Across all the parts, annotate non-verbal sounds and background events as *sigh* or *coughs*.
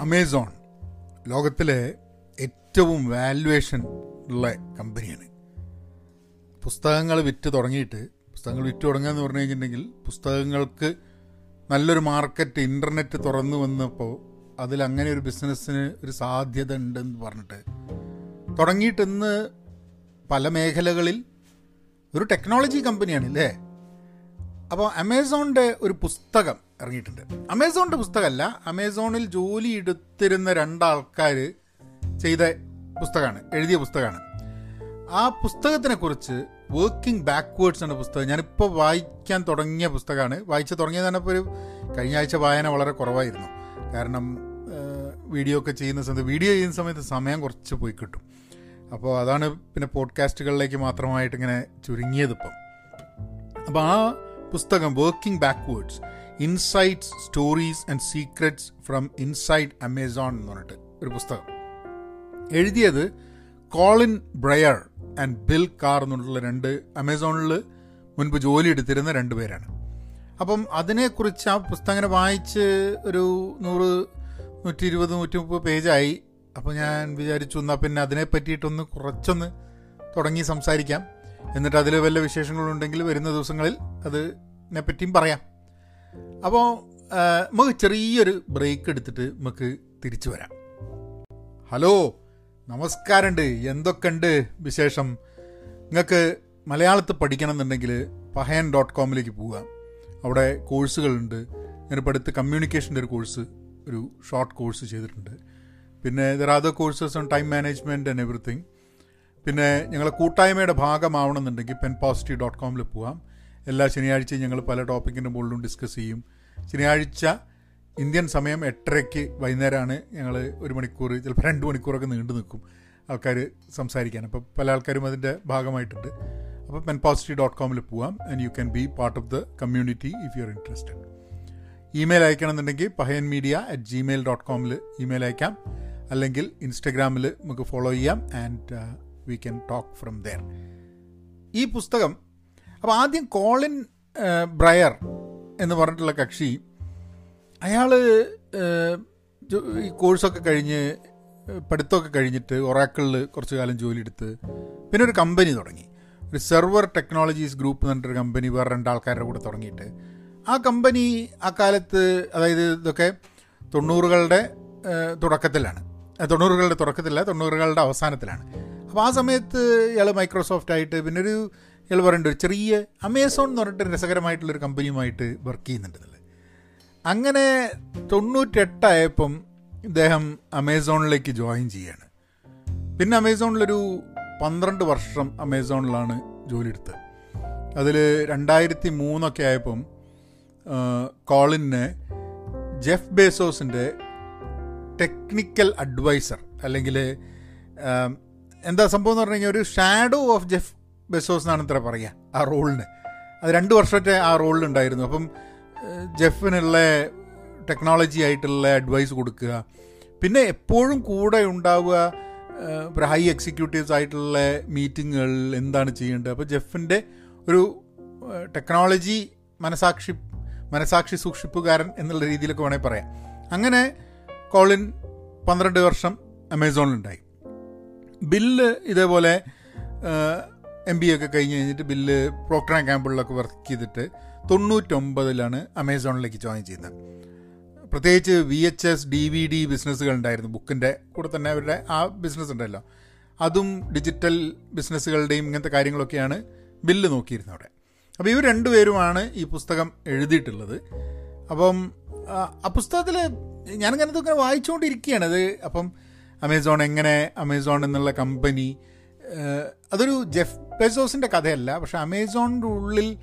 Amazon ലോകത്തിലെ ഏറ്റവും valuation ഉള്ള കമ്പനിയാണ് പുസ്തകങ്ങൾ വിറ്റ് തുടങ്ങിയിട്ട് പുസ്തകങ്ങൾ വിറ്റ് തുടങ്ങുക എന്ന് പറഞ്ഞു കഴിഞ്ഞിട്ടുണ്ടെങ്കിൽ പുസ്തകങ്ങൾക്ക് നല്ലൊരു മാർക്കറ്റ് ഇന്റർനെറ്റ് തുറന്നു വന്നപ്പോൾ അതിൽ അങ്ങനെ ഒരു ബിസിനസ്സിന് ഒരു സാധ്യത ഉണ്ടെന്ന് പറഞ്ഞിട്ട്. തുടങ്ങിയിട്ട് ഇന്ന് പല മേഖലകളിൽ ഒരു ടെക്നോളജി കമ്പനിയാണ് അല്ലേ അപ്പോൾ അമേസോണിന്റെ ഒരു പുസ്തകം ഇറങ്ങിയിട്ടുണ്ട്. അമേസോണിന്റെ പുസ്തകമല്ല അമേസോണിൽ ജോലി എടുത്തിരുന്ന രണ്ടാൾക്കാർ ചെയ്ത പുസ്തകമാണ് എഴുതിയ പുസ്തകമാണ്. ആ പുസ്തകത്തിനെ കുറിച്ച് വർക്കിംഗ് ബാക്ക്വേർഡ്സ് എന്ന പുസ്തകം ഞാനിപ്പോൾ വായിക്കാൻ തുടങ്ങിയ പുസ്തകമാണ്. വായിച്ച് തുടങ്ങിയത് തന്നെ ഇപ്പോൾ ഒരു കഴിഞ്ഞ ആഴ്ച വായന വളരെ കുറവായിരുന്നു. കാരണം വീഡിയോ ഒക്കെ ചെയ്യുന്ന സമയത്ത് വീഡിയോ ചെയ്യുന്ന സമയത്ത് സമയം കുറച്ച് പോയി കിട്ടും. അപ്പോൾ അതാണ് പിന്നെ പോഡ്കാസ്റ്റുകളിലേക്ക് മാത്രമായിട്ട് ഇങ്ങനെ ചുരുങ്ങിയതിപ്പം അപ്പോൾ ആ പുസ്തകം working backwards insights stories and secrets from inside Amazon എന്ന് പറഞ്ഞിട്ട് ഒരു പുസ്തകം. എഴുതിയത് Colin Bryar and Bill Carr എന്നുള്ള രണ്ട് അമേസോണിൽ മുൻപ് ജോലി എടുത്തിരുന്ന രണ്ട് പേരാണ്. അപ്പം അതിനെക്കുറിച്ച് ആ പുസ്തകം ഇങ്ങനെ വായിച്ച് ഒരു നൂറ് നൂറ്റി ഇരുപത് നൂറ്റി മുപ്പത് പേജായി. അപ്പോൾ ഞാൻ വിചാരിച്ചു എന്നാൽ പിന്നെ അതിനെ പറ്റിയിട്ടൊന്ന് കുറച്ചൊന്ന് തുടങ്ങി സംസാരിക്കാം. എന്നിട്ട് അതിൽ വല്ല വിശേഷങ്ങളുണ്ടെങ്കിൽ വരുന്ന ദിവസങ്ങളിൽ അതിനെ പറ്റിയും പറയാം. അപ്പോൾ നമുക്ക് ചെറിയൊരു ബ്രേക്ക് എടുത്തിട്ട് നമുക്ക് തിരിച്ചു വരാം. ഹലോ നമസ്കാരമുണ്ട്. എന്തൊക്കെയുണ്ട് വിശേഷം? നിങ്ങൾക്ക് മലയാളത്തിൽ പഠിക്കണം എന്നുണ്ടെങ്കിൽ പഹയൻ ഡോട്ട് കോമിലേക്ക് പോവുക. അവിടെ കോഴ്സുകളുണ്ട്. ഞാനിപ്പോൾ അടുത്ത് കമ്മ്യൂണിക്കേഷന്റെ ഒരു കോഴ്സ് ഒരു ഷോർട്ട് കോഴ്സ് ചെയ്തിട്ടുണ്ട്. പിന്നെ the other courses on time management and everything പിന്നെ ഞങ്ങളെ കൂട്ടായ്മയുടെ ഭാഗമാവണമെന്നുണ്ടെങ്കിൽ പെൻ പോസിറ്റീവ് ഡോട്ട് കോമിൽ എല്ലാ ശനിയാഴ്ചയും ഞങ്ങൾ പല ടോപ്പിക്കിന്റെ മുകളിലും ഡിസ്കസ് ചെയ്യും. ശനിയാഴ്ച ഇന്ത്യൻ സമയം എട്ടരയ്ക്ക് വൈകുന്നേരമാണ് ഞങ്ങൾ ഒരു മണിക്കൂർ ചിലപ്പോൾ രണ്ട് മണിക്കൂറൊക്കെ നീണ്ടു നിൽക്കും ആൾക്കാർ സംസാരിക്കാൻ. അപ്പോൾ പല ആൾക്കാരും അതിന്റെ ഭാഗമായിട്ടുണ്ട്. അപ്പോൾ പെൻ പോസിറ്റീവ് ഡോട്ട് കോമിൽ പോവാം. And you can be part of the community if you are interested email അയക്കണമെന്നുണ്ടെങ്കിൽ Pahayan media at Gmail dot കോമിൽ email അയക്കാം. അല്ലെങ്കിൽ ഇൻസ്റ്റഗ്രാമിൽ നമുക്ക് ഫോളോ ചെയ്യാം. And we can talk from there ഈ പുസ്തകം അപ്പോൾ ആദ്യം കോളിൻ ബ്രയർ എന്ന് പറഞ്ഞിട്ടുള്ള കക്ഷി അയാൾ ഈ കോഴ്സൊക്കെ കഴിഞ്ഞ് പഠിത്തമൊക്കെ കഴിഞ്ഞിട്ട് ഒറാക്കിളിൽ കുറച്ച് കാലം ജോലിയെടുത്ത് പിന്നെ ഒരു കമ്പനി തുടങ്ങി. ഒരു സെർവർ ടെക്നോളജീസ് ഗ്രൂപ്പ് എന്ന് പറഞ്ഞിട്ടൊരു കമ്പനി വേറെ രണ്ടാൾക്കാരുടെ കൂടെ തുടങ്ങിയിട്ട്. ആ കമ്പനി ആ കാലത്ത് അതായത് ഇതൊക്കെ തൊണ്ണൂറുകളുടെ തുടക്കത്തിലാണ്. തൊണ്ണൂറുകളുടെ തുടക്കത്തിലല്ല തൊണ്ണൂറുകളുടെ അവസാനത്തിലാണ്. അപ്പോൾ ആ സമയത്ത് ഇയാൾ മൈക്രോസോഫ്റ്റ് ആയിട്ട് പിന്നെ ഒരു ഇയാൾ പറയുന്നുണ്ട് ഒരു ചെറിയ അമേസോൺ എന്ന് പറഞ്ഞിട്ട് രസകരമായിട്ടുള്ളൊരു കമ്പനിയുമായിട്ട് വർക്ക് ചെയ്യുന്നുണ്ടെന്നുള്ളത് അങ്ങനെ തൊണ്ണൂറ്റെട്ടായപ്പം ഇദ്ദേഹം അമേസോണിലേക്ക് ജോയിൻ ചെയ്യാണ്. പിന്നെ അമേസോണിലൊരു പന്ത്രണ്ട് വർഷം അമേസോണിലാണ് ജോലി എടുത്തത്. അതിൽ രണ്ടായിരത്തി മൂന്നൊക്കെ ആയപ്പം കോളിനെ ജെഫ് ബേസോസിന്റെ ടെക്നിക്കൽ അഡ്വൈസർ അല്ലെങ്കിൽ എന്താ സംഭവം എന്ന് പറഞ്ഞു കഴിഞ്ഞാൽ ഒരു ഷാഡോ ഓഫ് ജെഫ് ബെസോസ് എന്നാണ് ഇത്ര പറയുക ആ റോളിന്. അത് രണ്ട് വർഷത്തെ ആ റോളിലുണ്ടായിരുന്നു. അപ്പം ജെഫിനുള്ള ടെക്നോളജി ആയിട്ടുള്ള അഡ്വൈസ് കൊടുക്കുക. പിന്നെ എപ്പോഴും കൂടെ ഉണ്ടാവുക ഒരു ഹൈ എക്സിക്യൂട്ടീവ്സ് ആയിട്ടുള്ള മീറ്റിങ്ങുകൾ എന്താണ് ചെയ്യേണ്ടത്? അപ്പോൾ ജെഫിന്റെ ഒരു ടെക്നോളജി മനസാക്ഷി മനസാക്ഷി സൂക്ഷിപ്പുകാരൻ എന്നുള്ള രീതിയിലൊക്കെ വേണമെങ്കിൽ പറയാം. അങ്ങനെ കോളിൻ പന്ത്രണ്ട് വർഷം അമേസോണിലുണ്ടായി. ബില്ല് ഇതേപോലെ എം ബി ഒക്കെ കഴിഞ്ഞ് കഴിഞ്ഞിട്ട് ബില്ല് പ്രോക്ടർ ആൻഡ് ക്യാമ്പിളിലൊക്കെ വർക്ക് ചെയ്തിട്ട് തൊണ്ണൂറ്റൊമ്പതിലാണ് അമേസോണിലേക്ക് ജോയിൻ ചെയ്യുന്നത്. പ്രത്യേകിച്ച് V H S D V D ബിസിനസ്സുകൾ ഉണ്ടായിരുന്നു. ബുക്കിന്റെ കൂടെ തന്നെ അവരുടെ ആ ബിസിനസ് ഉണ്ടല്ലോ. അതും ഡിജിറ്റൽ ബിസിനസ്സുകളുടെയും ഇങ്ങനത്തെ കാര്യങ്ങളൊക്കെയാണ് ബില്ല് നോക്കിയിരുന്നത് അവിടെ. അപ്പോൾ ഇവർ രണ്ടുപേരുമാണ് ഈ പുസ്തകം എഴുതിയിട്ടുള്ളത്. അപ്പം ആ പുസ്തകത്തിൽ ഞാനിങ്ങനെ ഇതൊക്കെ വായിച്ചുകൊണ്ടിരിക്കുകയാണ്. അത് അപ്പം അമേസോൺ എങ്ങനെ അമേസോൺ എന്നുള്ള കമ്പനി അതൊരു ജെഫ് ബെസോസിന്റെ കഥയല്ല പക്ഷെ അമേസോണിന്റെ ഉള്ളിൽ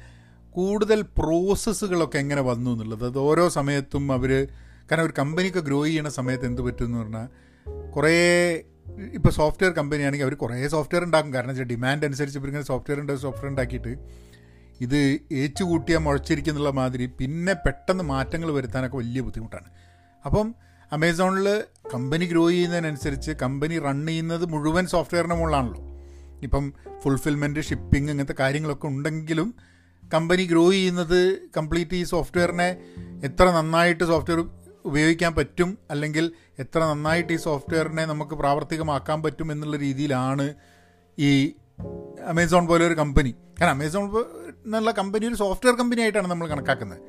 കൂടുതൽ പ്രോസസ്സുകളൊക്കെ എങ്ങനെ വന്നു എന്നുള്ളത്. അത് ഓരോ സമയത്തും അവർ കാരണം ഒരു കമ്പനിക്ക് ഗ്രോ ചെയ്യുന്ന സമയത്ത് എന്ത് പറ്റും എന്ന് പറഞ്ഞാൽ കുറേ ഇപ്പോൾ സോഫ്റ്റ്വെയർ കമ്പനി ആണെങ്കിൽ അവർ കുറേ സോഫ്റ്റ്വെയർ ഉണ്ടാക്കും. കാരണം വെച്ചാൽ ഡിമാൻഡ് അനുസരിച്ച് ഇവരിങ്ങനെ സോഫ്റ്റ്വെയർ ഉണ്ട് സോഫ്റ്റ്വെയർ ഉണ്ടാക്കിയിട്ട് ഇത് ഏച്ചു കൂട്ടിയാൽ മുഴച്ചിരിക്കുന്നുള്ള മാതിരി പിന്നെ പെട്ടെന്ന് മാറ്റങ്ങൾ വരുത്താനൊക്കെ വലിയ ബുദ്ധിമുട്ടാണ്. അപ്പം അമേസോണിൽ കമ്പനി ഗ്രോ ചെയ്യുന്നതിനനുസരിച്ച് കമ്പനി റൺ ചെയ്യുന്നത് മുഴുവൻ സോഫ്റ്റ്വെയറിന്റെ മുകളിലാണല്ലോ. ഇപ്പം ഫുൾഫിൽമെന്റ് ഷിപ്പിംഗ് ഇങ്ങനത്തെ കാര്യങ്ങളൊക്കെ ഉണ്ടെങ്കിലും കമ്പനി ഗ്രോ ചെയ്യുന്നത് കംപ്ലീറ്റ് ഈ സോഫ്റ്റ്വെയറിനെ എത്ര നന്നായിട്ട് സോഫ്റ്റ്വെയർ ഉപയോഗിക്കാൻ പറ്റും? അല്ലെങ്കിൽ എത്ര നന്നായിട്ട് ഈ സോഫ്റ്റ്വെയറിനെ നമുക്ക് പ്രാവർത്തികമാക്കാൻ പറ്റും എന്നുള്ള രീതിയിലാണ് ഈ അമേസോൺ പോലെ ഒരു കമ്പനി കാരണം അമേസോൺ എന്നുള്ള കമ്പനി ഒരു സോഫ്റ്റ്വെയർ കമ്പനി ആയിട്ടാണ് നമ്മൾ കണക്കാക്കുന്നത്.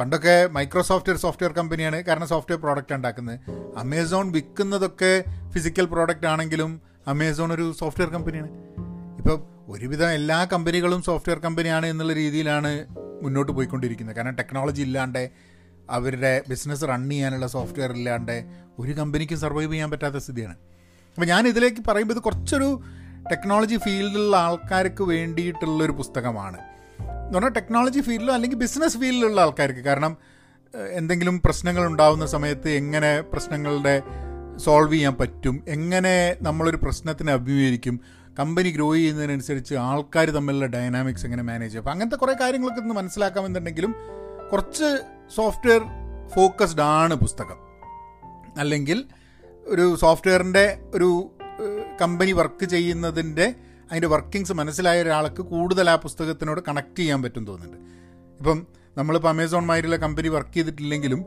പണ്ടൊക്കെ മൈക്രോസോഫ്റ്റ് ഒരു സോഫ്റ്റ്വെയർ കമ്പനിയാണ് കാരണം സോഫ്റ്റ്വെയർ പ്രോഡക്റ്റ് ഉണ്ടാക്കുന്നത്. അമേസോൺ വിൽക്കുന്നതൊക്കെ ഫിസിക്കൽ പ്രോഡക്റ്റ് ആണെങ്കിലും അമേസോൺ ഒരു സോഫ്റ്റ്വെയർ കമ്പനിയാണ് ഇപ്പം ഒരുവിധം എല്ലാ കമ്പനികളും സോഫ്റ്റ്വെയർ കമ്പനിയാണ് എന്നുള്ള രീതിയിലാണ് മുന്നോട്ട് പോയിക്കൊണ്ടിരിക്കുന്നത്. കാരണം ടെക്നോളജി ഇല്ലാണ്ട് അവരുടെ ബിസിനസ് റൺ ചെയ്യാനുള്ള സോഫ്റ്റ്വെയർ ഇല്ലാണ്ട് ഒരു കമ്പനിക്കും സർവൈവ് ചെയ്യാൻ പറ്റാത്ത സ്ഥിതിയാണ്. അപ്പോൾ ഞാൻ ഇതിലേക്ക് പറയുമ്പോൾ ഇത് കുറച്ചൊരു ടെക്നോളജി ഫീൽഡിലുള്ള ആൾക്കാർക്ക് വേണ്ടിയിട്ടുള്ളൊരു പുസ്തകമാണ്. എന്ന് പറഞ്ഞാൽ ടെക്നോളജി ഫീൽഡിലോ അല്ലെങ്കിൽ ബിസിനസ് ഫീൽഡിലുള്ള ആൾക്കാർക്ക്. കാരണം എന്തെങ്കിലും പ്രശ്നങ്ങൾ ഉണ്ടാവുന്ന സമയത്ത് എങ്ങനെ പ്രശ്നങ്ങളുടെ സോൾവ് ചെയ്യാൻ പറ്റും. എങ്ങനെ നമ്മളൊരു പ്രശ്നത്തിനെ അഭിമുഖീകരിക്കും കമ്പനി ഗ്രോ ചെയ്യുന്നതിനനുസരിച്ച് ആൾക്കാർ തമ്മിലുള്ള ഡൈനാമിക്സ് എങ്ങനെ മാനേജ് ചെയ്യും. അപ്പം അങ്ങനത്തെ കുറേ കാര്യങ്ങളൊക്കെ ഇന്ന് മനസ്സിലാക്കാമെന്നുണ്ടെങ്കിലും കുറച്ച് സോഫ്റ്റ്വെയർ ഫോക്കസ്ഡ് ആണ് പുസ്തകം. അല്ലെങ്കിൽ ഒരു സോഫ്റ്റ്വെയറിന്റെ ഒരു കമ്പനി വർക്ക് ചെയ്യുന്നതിന്റെ അതിന്റെ വർക്കിങ്സ് മനസ്സിലായ ഒരാൾക്ക് കൂടുതൽ ആ പുസ്തകത്തിനോട് കണക്ട് ചെയ്യാൻ പറ്റും തോന്നുന്നുണ്ട്. ഇപ്പം നമ്മളിപ്പോൾ അമേസോൺ മാതിരിയുള്ള കമ്പനി വർക്ക് ചെയ്തിട്ടില്ലെങ്കിലും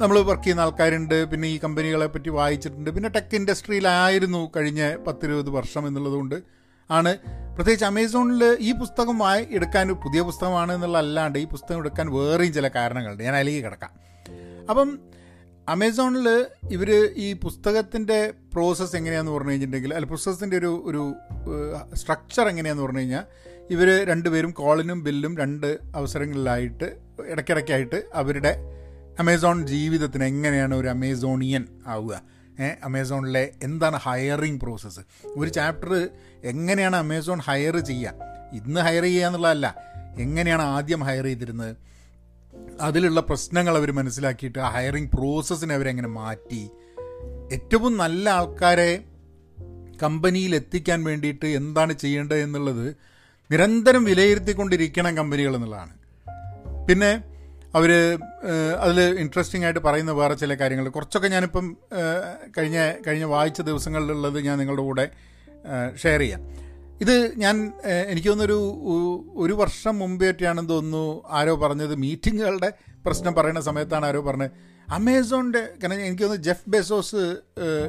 നമ്മൾ വർക്ക് ചെയ്യുന്ന ആൾക്കാരുണ്ട് പിന്നെ ഈ കമ്പനികളെ പറ്റി വായിച്ചിട്ടുണ്ട്. പിന്നെ ടെക് ഇൻഡസ്ട്രിയിലായിരുന്നു കഴിഞ്ഞ പത്തിരുപത് വർഷം എന്നുള്ളതുകൊണ്ട് ആണ്. പ്രത്യേകിച്ച് അമേസോണിൽ ഈ പുസ്തകം വായി എടുക്കാൻ പുതിയ പുസ്തകമാണ് എന്നുള്ള അല്ലാണ്ട് ഈ പുസ്തകം എടുക്കാൻ വേറെയും ചില കാരണങ്ങളുണ്ട്. ഞാൻ അതിലേക്ക് കിടക്കാം. അപ്പം അമേസോണിൽ ഇവർ ഈ പുസ്തകത്തിന്റെ പ്രോസസ്സ് എങ്ങനെയാണെന്ന് പറഞ്ഞു കഴിഞ്ഞിട്ടുണ്ടെങ്കിൽ അല്ല പുസ്തകത്തിന്റെ ഒരു ഒരു സ്ട്രക്ചർ എങ്ങനെയാണെന്ന് പറഞ്ഞു കഴിഞ്ഞാൽ ഇവർ രണ്ടുപേരും കോളിനും ബില്ലും രണ്ട് അവസരങ്ങളിലായിട്ട് ഇടയ്ക്കിടയ്ക്കായിട്ട് അവരുടെ അമേസോൺ ജീവിതത്തിന് എങ്ങനെയാണ് ഒരു അമേസോണിയൻ ആവുക? അമേസോണിലെ എന്താണ് ഹയറിങ് പ്രോസസ്സ് ഒരു ചാപ്റ്റർ എങ്ങനെയാണ് അമേസോൺ ഹയർ ചെയ്യുക? ഇന്ന് ഹയർ ചെയ്യുക എന്നുള്ളതല്ല എങ്ങനെയാണ് ആദ്യം ഹയർ ചെയ്തിരുന്നത്? അതിലുള്ള പ്രശ്നങ്ങൾ അവർ മനസ്സിലാക്കിയിട്ട് ആ ഹയറിങ് പ്രോസസ്സിനെ അവരെങ്ങനെ മാറ്റി? ഏറ്റവും നല്ല ആൾക്കാരെ കമ്പനിയിൽ എത്തിക്കാൻ വേണ്ടിയിട്ട് എന്താണ് ചെയ്യേണ്ടത് എന്നുള്ളത് നിരന്തരം വിലയിരുത്തിക്കൊണ്ടിരിക്കണം കമ്പനികൾ എന്നുള്ളതാണ്. പിന്നെ അവർ അതിൽ ഇൻട്രസ്റ്റിംഗ് ആയിട്ട് പറയുന്ന വേറെ ചില കാര്യങ്ങൾ. കുറച്ചൊക്കെ ഞാനിപ്പം കഴിഞ്ഞ കഴിഞ്ഞ വായിച്ച ദിവസങ്ങളിലുള്ളത് ഞാൻ നിങ്ങളുടെ കൂടെ ഷെയർ ചെയ്യാം. ഇത് ഞാൻ എനിക്ക് തോന്നുന്നൊരു ഒരു വർഷം മുമ്പേറ്റാണെന്ന് തോന്നുന്നു ആരോ പറഞ്ഞത്. മീറ്റിങ്ങുകളുടെ പ്രശ്നം പറയുന്ന സമയത്താണ് ആരോ പറഞ്ഞത്. അമേസോണിന്റെ കാരണം എനിക്ക് തോന്നുന്നു ജെഫ് ബെസോസ്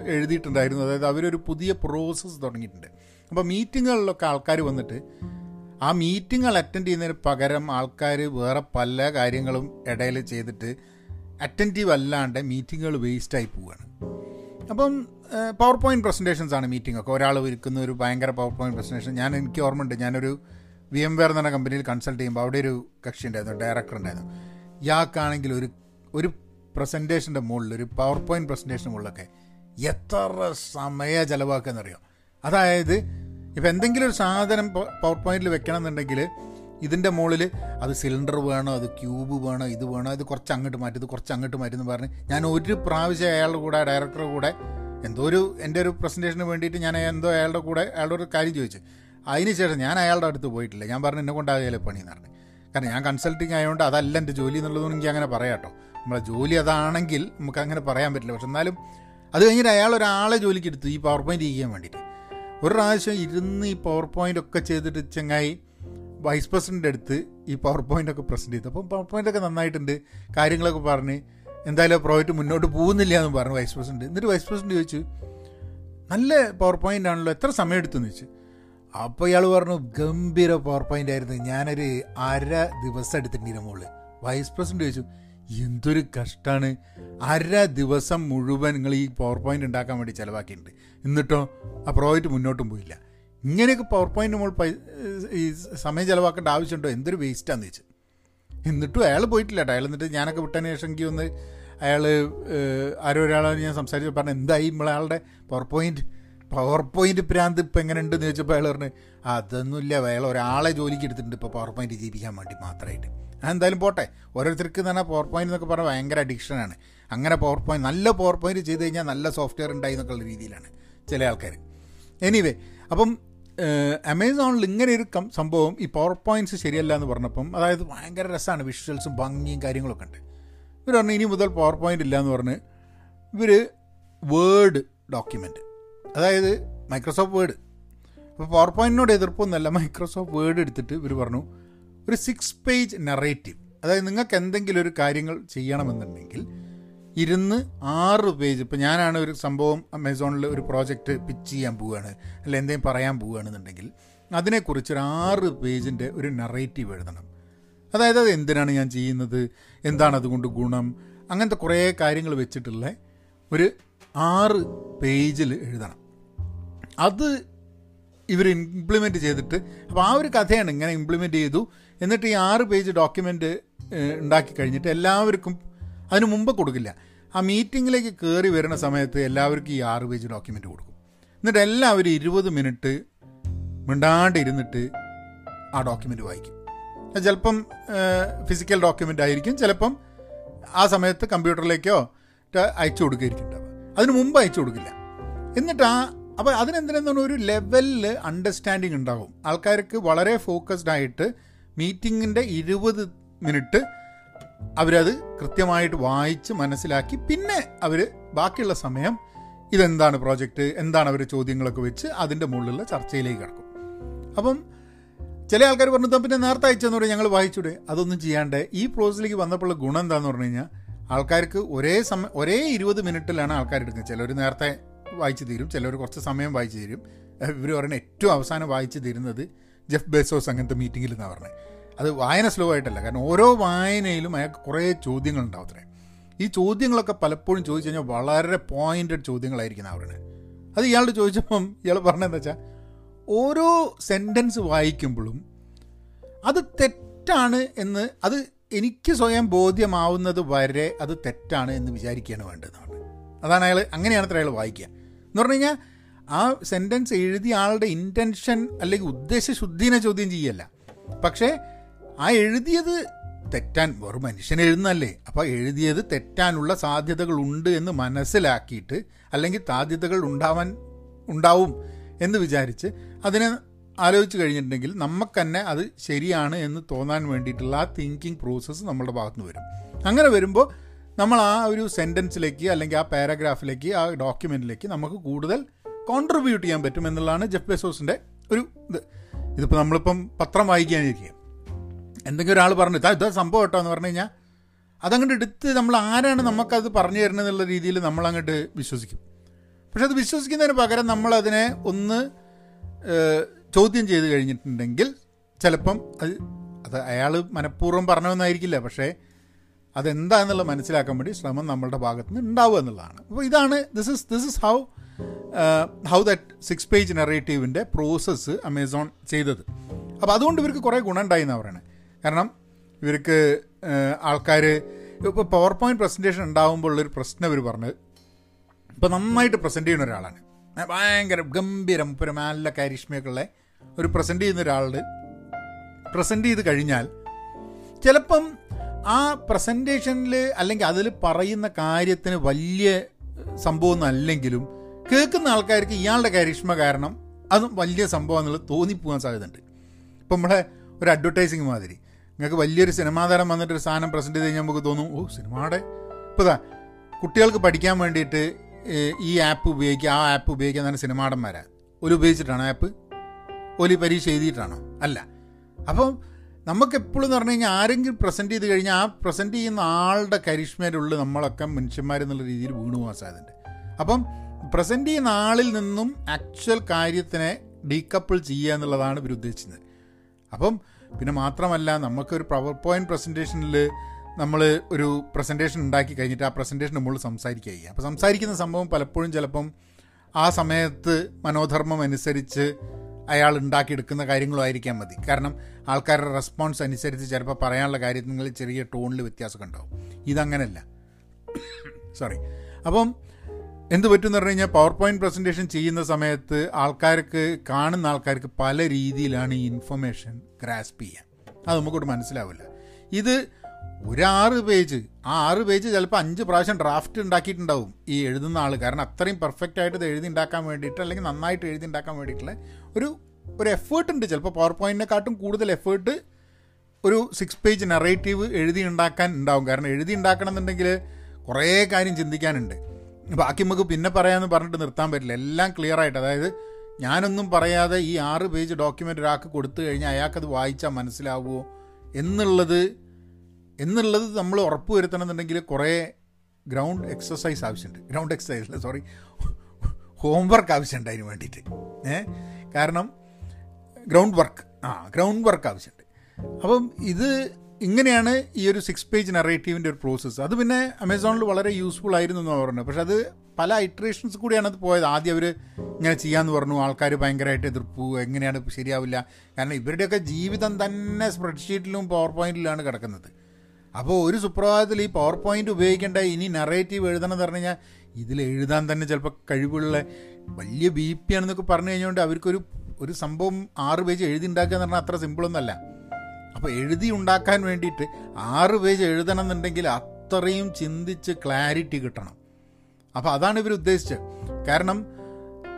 എഴുതിയിട്ടുണ്ടായിരുന്നു. അതായത് അവരൊരു പുതിയ പ്രോസസ്സ് തുടങ്ങിയിട്ടുണ്ട്. അപ്പോൾ മീറ്റിങ്ങുകളിലൊക്കെ ആൾക്കാർ വന്നിട്ട് ആ മീറ്റിങ്ങൾ അറ്റൻഡ് ചെയ്യുന്നതിന് പകരം ആൾക്കാർ വേറെ പല കാര്യങ്ങളും ഇടയിൽ ചെയ്തിട്ട് അറ്റന്റീവ് അല്ലാണ്ട് മീറ്റിങ്ങുകൾ വേസ്റ്റായി പോവുകയാണ് അപ്പം പവർ പോയിന്റ് പ്രസന്റേഷൻസ് ആണ് മീറ്റിംഗ് ഒക്കെ. ഒരാൾ ഇരിക്കുന്ന ഒരു ഭയങ്കര പവർ പോയിന്റ് പ്രസന്റേഷൻ ഞാൻ എനിക്ക് ഓർമ്മയുണ്ട് ഞാനൊരു വി എം വെയർ എന്ന് പറഞ്ഞ കമ്പനിയിൽ കൺസൾട്ട് ചെയ്യുമ്പോൾ അവിടെ ഒരു കക്ഷി ഉണ്ടായിരുന്നു ഡയറക്ടർ ഉണ്ടായിരുന്നു. ഇയാൾക്കാണെങ്കിൽ ഒരു ഒരു പ്രസന്റേഷന്റെ മുകളിൽ ഒരു പവർ പോയിന്റ് പ്രസന്റേഷന്റെ മുകളിലൊക്കെ എത്ര സമയ ചിലവാക്കുക എന്നറിയാം അതായത് ഇപ്പം എന്തെങ്കിലും ഒരു സാധനം പവർ പോയിന്റിൽ വെക്കണം എന്നുണ്ടെങ്കിൽ ഇതിന്റെ മുകളിൽ അത് സിലിണ്ടർ വേണോ അത് ക്യൂബ് വേണോ ഇത് വേണോ ഇത് കുറച്ച് അങ്ങോട്ട് മാറ്റി ഇത് കുറച്ച് അങ്ങോട്ട് മാറ്റി എന്ന് പറഞ്ഞ് ഞാൻ ഒരു പ്രാവശ്യം അയാളുടെ കൂടെ ഡയറക്ടറുടെ കൂടെ എന്തോ ഒരു എന്റെ ഒരു പ്രസന്റേഷന് വേണ്ടിയിട്ട് ഞാൻ എന്തോ അയാളുടെ കൂടെ അയാളുടെ ഒരു കാര്യം ചോദിച്ചു. അതിന് ശേഷം ഞാൻ അയാളുടെ അടുത്ത് പോയിട്ടില്ല. ഞാൻ പറഞ്ഞു എന്നെ കൊണ്ടാകില്ല പണി എന്ന് പറഞ്ഞു. കാരണം ഞാൻ കൺസൾട്ടിങ് ആയതുകൊണ്ട് അതല്ല എന്റെ ജോലി എന്നുള്ളതും എനിക്ക് അങ്ങനെ പറയാം കേട്ടോ. നമ്മളെ ജോലി അതാണെങ്കിൽ നമുക്ക് അങ്ങനെ പറയാൻ പറ്റില്ല. പക്ഷെ എന്നാലും അത് കഴിഞ്ഞിട്ട് അയാൾ ഒരാളെ ജോലിക്ക് എടുത്തു ഈ പവർ പോയിന്റ് ചെയ്യാൻ വേണ്ടിയിട്ട്. ഒരു പ്രാവശ്യം ഇരുന്ന് ഈ പവർ പോയിന്റ് ഒക്കെ ചെയ്തിട്ട് ചങ്ങായി വൈസ് പ്രസിഡന്റ് അടുത്ത് ഈ പവർ പോയിന്റ് ഒക്കെ പ്രസന്റ് ചെയ്തു. അപ്പം പവർ പോയിന്റ് ഒക്കെ നന്നായിട്ടുണ്ട്. കാര്യങ്ങളൊക്കെ പറഞ്ഞ് എന്തായാലും പ്രോജക്റ്റ് മുന്നോട്ട് പോകുന്നില്ല എന്ന് പറഞ്ഞു വൈസ് പ്രസിഡന്റ് എന്നിട്ട് വൈസ് പ്രസിഡന്റ് ചോദിച്ചു നല്ല പവർ പോയിന്റ് ആണല്ലോ എത്ര സമയം എടുത്തെന്ന് ചോദിച്ചു. അപ്പോൾ ഇയാൾ പറഞ്ഞു ഗംഭീര പവർ പോയിന്റ് ആയിരുന്നു. ഞാനൊരു അര ദിവസം എടുത്തിട്ടുണ്ട് മോൾ. വൈസ് പ്രസിഡന്റ് ചോദിച്ചു എന്തൊരു കഷ്ടമാണ് അര ദിവസം മുഴുവൻ നിങ്ങൾ ഈ പവർ പോയിന്റ് ഉണ്ടാക്കാൻ വേണ്ടി ചിലവാക്കിയിട്ടുണ്ട്. എന്നിട്ടോ ആ പ്രോജക്റ്റ് മുന്നോട്ടും പോയില്ല. ഇങ്ങനെയൊക്കെ പവർ പോയിന്റ് നമ്മൾ ഈ സമയം ചിലവാക്കേണ്ട ആവശ്യമുണ്ടോ? എന്തൊരു വേസ്റ്റാന്ന് വെച്ച് എന്നിട്ടും അയാൾ പോയിട്ടില്ല കേട്ടോ. അയാൾ എന്നിട്ട് ഞാനൊക്കെ വിട്ടതിന് ശേഷം എനിക്ക് ഒന്ന് അയാൾ ആരോ ഒരാളെ ഞാൻ സംസാരിച്ച് പറഞ്ഞു എന്തായി നമ്മളയാളുടെ പവർ പോയിന്റ് പവർ പോയിന്റ് പ്രാന്ത് ഇപ്പം എങ്ങനെ ഉണ്ടെന്ന് ചോദിച്ചപ്പോൾ അയാൾ പറഞ്ഞു അതൊന്നുമില്ല അയാൾ ഒരാളെ ജോലിക്ക് എടുത്തിട്ടുണ്ട് ഇപ്പോൾ പവർ പോയിന്റ് ജീവിക്കാൻ വേണ്ടി മാത്രമായിട്ട് എന്തായാലും പോട്ടെ. ഓരോരുത്തർക്ക് എന്ന് പറഞ്ഞാൽ പവർ പോയിന്റ് എന്നൊക്കെ പറഞ്ഞാൽ ഭയങ്കര അഡിക്ഷനാണ് അങ്ങനെ പവർ പോയിന്റ് നല്ല പവർ പോയിന്റ് ചെയ്ത് കഴിഞ്ഞാൽ നല്ല സോഫ്റ്റ്വെയർ ഉണ്ടായി എന്നൊക്കെയുള്ള രീതിയിലാണ്. ചില ആൾക്കാർ എനിവേ അപ്പം അമേസോണിൽ ഇങ്ങനെ ഒരു സംഭവം ഈ പവർ പോയിന്റ്സ് ശരിയല്ല എന്ന് പറഞ്ഞപ്പം അതായത് ഭയങ്കര രസമാണ് വിഷ്വൽസും ഭംഗിയും കാര്യങ്ങളൊക്കെ ഉണ്ട്. ഇവർ പറഞ്ഞു ഇനി മുതൽ പവർ പോയിന്റ് ഇല്ല എന്ന് പറഞ്ഞ് ഇവർ വേർഡ് ഡോക്യുമെന്റ് അതായത് മൈക്രോസോഫ്റ്റ് വേർഡ് അപ്പോൾ പവർ പോയിന്റിനോട് എതിർപ്പൊന്നുമല്ല മൈക്രോസോഫ്റ്റ് വേർഡ് എടുത്തിട്ട് ഇവർ പറഞ്ഞു ഒരു സിക്സ് പേജ് നറേറ്റീവ് അതായത് നിങ്ങൾക്ക് എന്തെങ്കിലും ഒരു കാര്യങ്ങൾ ചെയ്യണമെന്നുണ്ടെങ്കിൽ ഇരുന്ന് ആറ് പേജ്. ഇപ്പം ഞാനാണ് ഒരു സംഭവം അമേസോണിൽ ഒരു പ്രോജക്റ്റ് പിച്ച് ചെയ്യാൻ പോവുകയാണ് അല്ല എന്തെങ്കിലും പറയാൻ പോവുകയാണെന്നുണ്ടെങ്കിൽ അതിനെക്കുറിച്ച് ഒരു ആറ് പേജിന്റെ ഒരു നറേറ്റീവ് എഴുതണം. അതായത് അത് എന്തിനാണ് ഞാൻ ചെയ്യുന്നത്? എന്താണ് അതുകൊണ്ട് ഗുണം? അങ്ങനത്തെ കുറേ കാര്യങ്ങൾ വെച്ചിട്ടുള്ള ഒരു ആറ് പേജിൽ എഴുതണം. അത് ഇവർ ഇംപ്ലിമെന്റ് ചെയ്തിട്ട് അപ്പോൾ ആ ഒരു കഥയാണ് ഇങ്ങനെ ഇംപ്ലിമെന്റ് ചെയ്തു. എന്നിട്ട് ഈ ആറ് പേജ് ഡോക്യുമെന്റ് ഉണ്ടാക്കി കഴിഞ്ഞിട്ട് എല്ലാവർക്കും അതിന് മുമ്പ് കൊടുക്കില്ല. ആ മീറ്റിങ്ങിലേക്ക് കയറി വരുന്ന സമയത്ത് എല്ലാവർക്കും ഈ ആറ് പേജ് ഡോക്യുമെന്റ് കൊടുക്കും. എന്നിട്ട് എല്ലാവരും ഇരുപത് മിനിറ്റ് മിണ്ടാണ്ട് ഇരുന്നിട്ട് ആ ഡോക്യുമെന്റ് വായിക്കും. ചിലപ്പം ഫിസിക്കൽ ഡോക്യുമെന്റ് ആയിരിക്കും ചിലപ്പം ആ സമയത്ത് കമ്പ്യൂട്ടറിലേക്കോ അയച്ചു കൊടുക്കുകയായിരിക്കും. അതിന് മുമ്പ് അയച്ചു കൊടുക്കില്ല. എന്നിട്ട് ആ അപ്പോൾ അതിനെന്തിനാണ് ഒരു ലെവലിൽ അണ്ടർസ്റ്റാൻഡിങ് ഉണ്ടാകും ആൾക്കാർക്ക് വളരെ ഫോക്കസ്ഡ് ആയിട്ട് മീറ്റിങ്ങിന്റെ ഇരുപത് മിനിറ്റ് അവരത് കൃത്യമായിട്ട് വായിച്ച് മനസ്സിലാക്കി പിന്നെ അവർ ബാക്കിയുള്ള സമയം ഇതെന്താണ് പ്രോജക്റ്റ് എന്താണ് അവർ ചോദ്യങ്ങളൊക്കെ വെച്ച് അതിന്റെ മുകളിലുള്ള ചർച്ചയിലേക്ക് കിടക്കും. അപ്പം ചില ആൾക്കാർ പറഞ്ഞു പിന്നെ നേരത്തെ അയച്ചെന്ന് പറഞ്ഞാൽ ഞങ്ങൾ വായിച്ചൂടെ. അതൊന്നും ചെയ്യാണ്ട് ഈ പ്രോസസ്സിലേക്ക് വന്നപ്പോഴുള്ള ഗുണം എന്താന്ന് പറഞ്ഞു കഴിഞ്ഞാൽ ആൾക്കാർക്ക് ഒരേ സമയം ഒരേ ഇരുപത് മിനിറ്റിലാണ് ആൾക്കാർ എടുക്കുന്നത്. ചിലർ നേരത്തെ വായിച്ചു തീരും ചിലർ കുറച്ച് സമയം വായിച്ചു തീരും. ഇവർ പറയുന്നത് ഏറ്റവും അവസാനം വായിച്ചു തീരുന്നത് ജെഫ് ബേസോസ് അങ്ങനത്തെ മീറ്റിങ്ങിൽ എന്നാണ് പറഞ്ഞത് അത് വായന സ്ലോ ആയിട്ടല്ല. കാരണം ഓരോ വായനയിലും അയാൾക്ക് കുറേ ചോദ്യങ്ങൾ ഉണ്ടാവും അത്രേ. ഈ ചോദ്യങ്ങളൊക്കെ പലപ്പോഴും ചോദിച്ചു കഴിഞ്ഞാൽ വളരെ പോയിന്റഡ് ചോദ്യങ്ങളായിരിക്കും അവരുടെ. അത് ഇയാളോട് ചോദിച്ചപ്പം ഇയാൾ പറഞ്ഞതെന്ന് വെച്ചാൽ ഓരോ സെന്റൻസ് വായിക്കുമ്പോഴും അത് തെറ്റാണ് എന്ന് അത് എനിക്ക് സ്വയം ബോധ്യമാവുന്നത് വരെ അത് തെറ്റാണ് എന്ന് വിചാരിക്കുകയാണ് വേണ്ടതെന്നാണ് അതാണ് അയാൾ അങ്ങനെയാണ് അത്ര അയാൾ വായിക്കുക. എന്ന് പറഞ്ഞു കഴിഞ്ഞാൽ ആ സെന്റൻസ് എഴുതിയ ആളുടെ ഇന്റൻഷൻ അല്ലെങ്കിൽ ഉദ്ദേശശുദ്ധീനെ ചോദ്യം ചെയ്യല്ല. പക്ഷേ ആ എഴുതിയത് തെറ്റാൻ വെറും മനുഷ്യൻ എഴുതുന്നല്ലേ അപ്പോൾ എഴുതിയത് തെറ്റാനുള്ള സാധ്യതകൾ ഉണ്ട് എന്ന് മനസ്സിലാക്കിയിട്ട് അല്ലെങ്കിൽ സാധ്യതകൾ ഉണ്ടാവാൻ ഉണ്ടാവും എന്ന് വിചാരിച്ച് അതിനെ ആലോചിച്ച് കഴിഞ്ഞിട്ടുണ്ടെങ്കിൽ നമുക്ക് തന്നെ അത് ശരിയാണ് എന്ന് തോന്നാൻ വേണ്ടിയിട്ടുള്ള ആ തിങ്കിങ് പ്രോസസ്സ് നമ്മുടെ ഭാഗത്ത് നിന്ന് വരും. അങ്ങനെ വരുമ്പോൾ നമ്മൾ ആ ഒരു സെന്റൻസിലേക്ക് അല്ലെങ്കിൽ ആ പാരഗ്രാഫിലേക്ക് ആ ഡോക്യുമെന്റിലേക്ക് നമുക്ക് കൂടുതൽ കോൺട്രിബ്യൂട്ട് ചെയ്യാൻ പറ്റും എന്നുള്ളതാണ് ജെഫ് ബെസോസിന്റെ ഒരു ഇത്. ഇതിപ്പോൾ നമ്മളിപ്പം പത്രം വായിക്കാനിരിക്കുക എന്തെങ്കിലും ഒരാൾ പറഞ്ഞു ഇതാ ഇതാ സംഭവം കേട്ടോ എന്ന് പറഞ്ഞു കഴിഞ്ഞാൽ അതങ്ങോട്ട് എടുത്ത് നമ്മൾ ആരാണ് നമുക്കത് പറഞ്ഞു തരുന്നത് എന്നുള്ള രീതിയിൽ നമ്മളങ്ങോട്ട് വിശ്വസിക്കും. പക്ഷെ അത് വിശ്വസിക്കുന്നതിന് പകരം നമ്മളതിനെ ഒന്ന് ചോദ്യം ചെയ്ത് കഴിഞ്ഞിട്ടുണ്ടെങ്കിൽ ചിലപ്പം അത് അത് അയാൾ മനഃപൂർവം പറഞ്ഞതെന്നായിരിക്കില്ല പക്ഷേ അതെന്താണെന്നുള്ളത് മനസ്സിലാക്കാൻ വേണ്ടി ശ്രമം നമ്മളുടെ ഭാഗത്ത് നിന്ന് ഉണ്ടാവുക എന്നുള്ളതാണ്. അപ്പോൾ ഇതാണ് this is this is how how that six page നെറേറ്റീവിന്റെ process Amazon ചെയ്തത്. അപ്പോൾ അതുകൊണ്ട് ഇവർക്ക് കുറേ ഗുണം എന്നാണ് പറയുന്നത് കാരണം ഇവർക്ക് ആൾക്കാർ ഇപ്പോൾ പവർ പോയിന്റ് പ്രസന്റേഷൻ ഉണ്ടാകുമ്പോൾ ഉള്ളൊരു പ്രശ്നം ഇവർ പറഞ്ഞത്. ഇപ്പോൾ നന്നായിട്ട് പ്രസന്റ് ചെയ്യുന്ന ഒരാളാണ്. ഭയങ്കര ഗംഭീരം ഒരു നല്ല കാരിഷ്മയൊക്കെ ഉള്ള ഒരു പ്രസന്റ് ചെയ്യുന്ന ഒരാളുടെ പ്രസന്റ് ചെയ്ത് കഴിഞ്ഞാൽ ചിലപ്പം ആ പ്രസന്റേഷനിൽ അല്ലെങ്കിൽ അതിൽ പറയുന്ന കാര്യത്തിന് വലിയ സംഭവമൊന്നും അല്ലെങ്കിലും കേൾക്കുന്ന ആൾക്കാർക്ക് ഇയാളുടെ കാരിഷ്മ കാരണം അതും വലിയ സംഭവം എന്നുള്ളത് തോന്നിപ്പോകാൻ സാധ്യതയുണ്ട്. ഇപ്പം നമ്മളെ ഒരു അഡ്വർടൈസിങ് മാതിരി. നിങ്ങൾക്ക് വലിയൊരു സിനിമാ താരം വന്നിട്ട് ഒരു സാധനം പ്രസന്റ് ചെയ്ത് കഴിഞ്ഞാൽ നമുക്ക് തോന്നും ഓ സിനിമയുടെ ഇപ്പോൾ ഇതാ കുട്ടികൾക്ക് പഠിക്കാൻ വേണ്ടിയിട്ട് ഈ ആപ്പ് ഉപയോഗിക്കുക ആ ആപ്പ് ഉപയോഗിക്കാൻ തന്നെ സിനിമാടം സിനിമാടന്മാരാ. ഒരു ഉപയോഗിച്ചിട്ടാണോ ആപ്പ് ഒലി പരീക്ഷ എഴുതിയിട്ടാണോ? അല്ല. അപ്പം നമുക്ക് എപ്പോഴും എന്ന് പറഞ്ഞു കഴിഞ്ഞാൽ ആരെങ്കിലും പ്രസന്റ് ചെയ്ത് കഴിഞ്ഞാൽ ആ പ്രസന്റ് ചെയ്യുന്ന ആളുടെ കരിഷ്മയിലുള്ള നമ്മളൊക്കെ മനുഷ്യന്മാരെന്നുള്ള രീതിയിൽ വീണു പോകാൻ സാധ്യതയുണ്ട്. അപ്പം പ്രസന്റ് ചെയ്യുന്ന ആളിൽ നിന്നും ആക്ച്വൽ കാര്യത്തിനെ ഡീകപ്പിൾ ചെയ്യുക എന്നുള്ളതാണ് ഇവർ ഉദ്ദേശിച്ചത്. അപ്പം പിന്നെ മാത്രമല്ല നമുക്കൊരു പവർ പോയിന്റ് പ്രസന്റേഷനിൽ നമ്മൾ ഒരു പ്രസന്റേഷൻ ഉണ്ടാക്കി കഴിഞ്ഞിട്ട് ആ പ്രസന്റേഷൻ നമ്മൾ സംസാരിക്കുക ചെയ്യുക. അപ്പോൾ സംസാരിക്കുന്ന സംഭവം പലപ്പോഴും ചിലപ്പം ആ സമയത്ത് മനോധർമ്മം അനുസരിച്ച് അയാൾ ഉണ്ടാക്കിയെടുക്കുന്ന കാര്യങ്ങളും ആയിരിക്കാൻ മതി. കാരണം ആൾക്കാരുടെ റെസ്പോൺസ് അനുസരിച്ച് ചിലപ്പോൾ പറയാനുള്ള കാര്യങ്ങളിൽ ചെറിയ ടോണിൽ വ്യത്യാസമൊക്കെ ഉണ്ടാവും. ഇതങ്ങനല്ല. *coughs* സോറി അപ്പം എന്ത് പറ്റുമെന്ന് പറഞ്ഞു കഴിഞ്ഞാൽ പവർ പോയിന്റ് പ്രസന്റേഷൻ ചെയ്യുന്ന സമയത്ത് ആൾക്കാർക്ക് കാണുന്ന ആൾക്കാർക്ക് പല രീതിയിലാണ് ഈ ഇൻഫർമേഷൻ ഗ്രാസ്പ് ചെയ്യുക അത് നമുക്കോട്ട് മനസ്സിലാവില്ല. ഇത് ഒരു ആറ് പേജ് ആ ആറ് പേജ് ചിലപ്പോൾ അഞ്ച് പ്രാവശ്യം ഡ്രാഫ്റ്റ് ഉണ്ടാക്കിയിട്ടുണ്ടാവും ഈ എഴുതുന്ന ആൾ കാരണം അത്രയും പെർഫെക്റ്റ് ആയിട്ട് ഇത് എഴുതി ഉണ്ടാക്കാൻ വേണ്ടിയിട്ട് അല്ലെങ്കിൽ നന്നായിട്ട് എഴുതി ഉണ്ടാക്കാൻ വേണ്ടിയിട്ടുള്ള ഒരു ഒരു എഫേർട്ട് ഉണ്ട്. ചിലപ്പോൾ പവർ പോയിന്റിനെക്കാട്ടും കൂടുതൽ എഫേർട്ട് ഒരു സിക്സ് പേജ് നെറേറ്റീവ് എഴുതി ഉണ്ടാക്കാൻ ഉണ്ടാവും. കാരണം എഴുതി ഉണ്ടാക്കണം എന്നുണ്ടെങ്കിൽ കുറേ കാര്യം ചിന്തിക്കാനുണ്ട്. ബാക്കി നമുക്ക് പിന്നെ പറയാമെന്ന് പറഞ്ഞിട്ട് നിർത്താൻ പറ്റില്ല. എല്ലാം ക്ലിയർ ആയിട്ട്. അതായത് ഞാനൊന്നും പറയാതെ ഈ ആറ് പേജ് ഡോക്യുമെന്റ് ഒരാൾക്ക് കൊടുത്തു കഴിഞ്ഞാൽ അയാൾക്കത് വായിച്ചാൽ മനസ്സിലാവുമോ എന്നുള്ളത് എന്നുള്ളത് നമ്മൾ ഉറപ്പ് വരുത്തണമെന്നുണ്ടെങ്കിൽ കുറേ ഗ്രൗണ്ട് എക്സസൈസ് ആവശ്യമുണ്ട്. ഗ്രൗണ്ട് എക്സസൈസ് അല്ല സോറി ഹോംവർക്ക് ആവശ്യമുണ്ട് അതിന് വേണ്ടിയിട്ട്. ഏ? കാരണം ഗ്രൗണ്ട് വർക്ക് ആ ഗ്രൗണ്ട് വർക്ക് ആവശ്യമുണ്ട്. അപ്പം ഇത് ഇങ്ങനെയാണ് ഈ ഒരു സിക്സ് പേജ് നറേറ്റീവിന്റെ ഒരു പ്രോസസ്സ് അത് പിന്നെ അമേസോണിൽ വളരെ യൂസ്ഫുൾ ആയിരുന്നു എന്ന് പറഞ്ഞു പക്ഷെ അത് പല ഇറ്ററേഷൻസ് കൂടിയാണ് അത് പോയത്. ആദ്യം അവർ ഇങ്ങനെ ചെയ്യാമെന്ന് പറഞ്ഞു. ആൾക്കാർ ഭയങ്കരമായിട്ട് എതിർപ്പു എങ്ങനെയാണ് ശരിയാവില്ല. കാരണം ഇവരുടെയൊക്കെ ജീവിതം തന്നെ സ്പ്രെഡ്ഷീറ്റിലും പവർ പോയിന്റിലാണ് കിടക്കുന്നത്. അപ്പോൾ ഒരു സുപ്രഭാതത്തിൽ ഈ പവർ പോയിന്റ് ഉപയോഗിക്കേണ്ട ഇനി നറേറ്റീവ് എഴുതണം എന്ന് പറഞ്ഞു കഴിഞ്ഞാൽ ഇതിൽ എഴുതാൻ തന്നെ ചിലപ്പോൾ കഴിവുള്ള വലിയ ബി പി ആണെന്നൊക്കെ പറഞ്ഞു കഴിഞ്ഞുകൊണ്ട് അവർക്കൊരു ഒരു സംഭവം ആറ് പേജ് എഴുതി ഉണ്ടാക്കുക എന്ന് പറഞ്ഞാൽ അത്ര സിമ്പിളൊന്നുമല്ല അപ്പോൾ എഴുതി ഉണ്ടാക്കാൻ വേണ്ടിയിട്ട് ആറ് പേജ് എഴുതണം എന്നുണ്ടെങ്കിൽ അത്രയും ചിന്തിച്ച് ക്ലാരിറ്റി കിട്ടണം. അപ്പോൾ അതാണ് ഇവർ ഉദ്ദേശിച്ചത്. കാരണം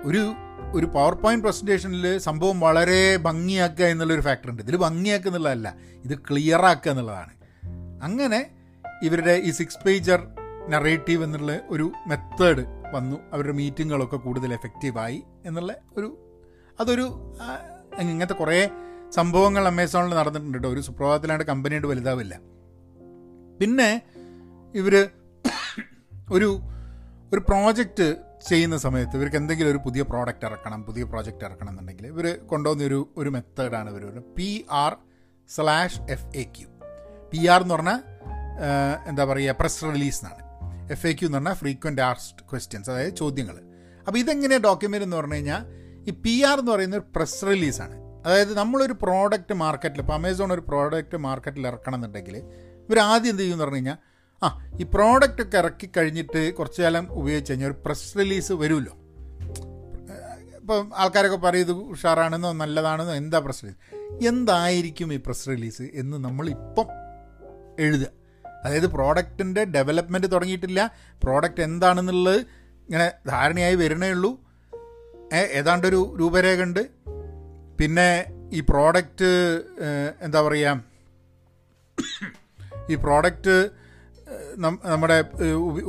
ഒരു ഒരു പവർ പോയിന്റ് പ്രസന്റേഷനിൽ സംഭവം വളരെ ഭംഗിയാക്കുക എന്നുള്ളൊരു ഫാക്ടർ ഉണ്ട്. ഇതിൽ ഭംഗിയാക്കുക എന്നുള്ളതല്ല ഇത് ക്ലിയർ ആക്കുക എന്നുള്ളതാണ്. അങ്ങനെ ഇവരുടെ ഈ സിക്സ് പേജർ നറേറ്റീവ് എന്നുള്ള ഒരു മെത്തേഡ് വന്നു. അവരുടെ മീറ്റിങ്ങുകളൊക്കെ കൂടുതൽ എഫക്റ്റീവായി എന്നുള്ള ഒരു അതൊരു ഇങ്ങനത്തെ കുറേ സംഭവങ്ങൾ അമേസോണിൽ നടന്നിട്ടുണ്ട് കേട്ടോ. ഒരു സുപ്രഭാതത്തിലാണ്ട് കമ്പനിയുടെ വലുതാവില്ല. പിന്നെ ഇവർ ഒരു ഒരു പ്രോജക്റ്റ് ചെയ്യുന്ന സമയത്ത് ഇവർക്ക് എന്തെങ്കിലും ഒരു പുതിയ പ്രോഡക്റ്റ് ഇറക്കണം പുതിയ പ്രോജക്റ്റ് ഇറക്കണം എന്നുണ്ടെങ്കിൽ ഇവർ കൊണ്ടുവന്ന ഒരു ഒരു മെത്തേഡാണ് ഇവർ P R slash F A Q P R എന്ന് പറഞ്ഞാൽ എന്താ പറയുക പ്രസ് റിലീസ് എന്നാണ്. എഫ് എ ക്യു എന്ന് പറഞ്ഞാൽ ഫ്രീക്വന്റ് ആർസ്റ്റ് ക്വസ്റ്റ്യൻസ് അതായത് ചോദ്യങ്ങൾ അപ്പോൾ ഇതെങ്ങനെയാണ് ഡോക്യുമെന്റ് എന്ന് പറഞ്ഞു കഴിഞ്ഞാൽ ഈ പി ആർ എന്ന് പറയുന്ന ഒരു പ്രസ് റിലീസാണ് അതായത് നമ്മളൊരു പ്രോഡക്റ്റ് മാർക്കറ്റിൽ ഇപ്പോൾ അമേസോൺ ഒരു പ്രോഡക്റ്റ് മാർക്കറ്റിൽ ഇറക്കണം എന്നുണ്ടെങ്കിൽ ഇവർ ആദ്യം എന്ത് ചെയ്യുമെന്ന് പറഞ്ഞു കഴിഞ്ഞാൽ ആ ഈ പ്രോഡക്റ്റ് ഒക്കെ ഇറക്കി കഴിഞ്ഞിട്ട് കുറച്ച് കാലം ഉപയോഗിച്ച് കഴിഞ്ഞാൽ ഒരു പ്രസ് റിലീസ് വരുമല്ലോ. ഇപ്പം ആൾക്കാരൊക്കെ പറയും ഇത് ഉഷാറാണെന്നോ നല്ലതാണെന്നോ എന്താ പ്രസ് റിലീസ് എന്തായിരിക്കും ഈ പ്രസ് റിലീസ് എന്ന് നമ്മളിപ്പം എഴുതുക. അതായത് പ്രോഡക്റ്റിന്റെ ഡെവലപ്മെന്റ് തുടങ്ങിയിട്ടില്ല. പ്രോഡക്റ്റ് എന്താണെന്നുള്ളത് ഇങ്ങനെ ധാരണയായി വരണേ ഉള്ളൂ. ഏതാണ്ടൊരു രൂപരേഖ ഉണ്ട്. പിന്നെ ഈ പ്രോഡക്റ്റ് എന്താ പറയുക ഈ പ്രോഡക്റ്റ് നമ്മുടെ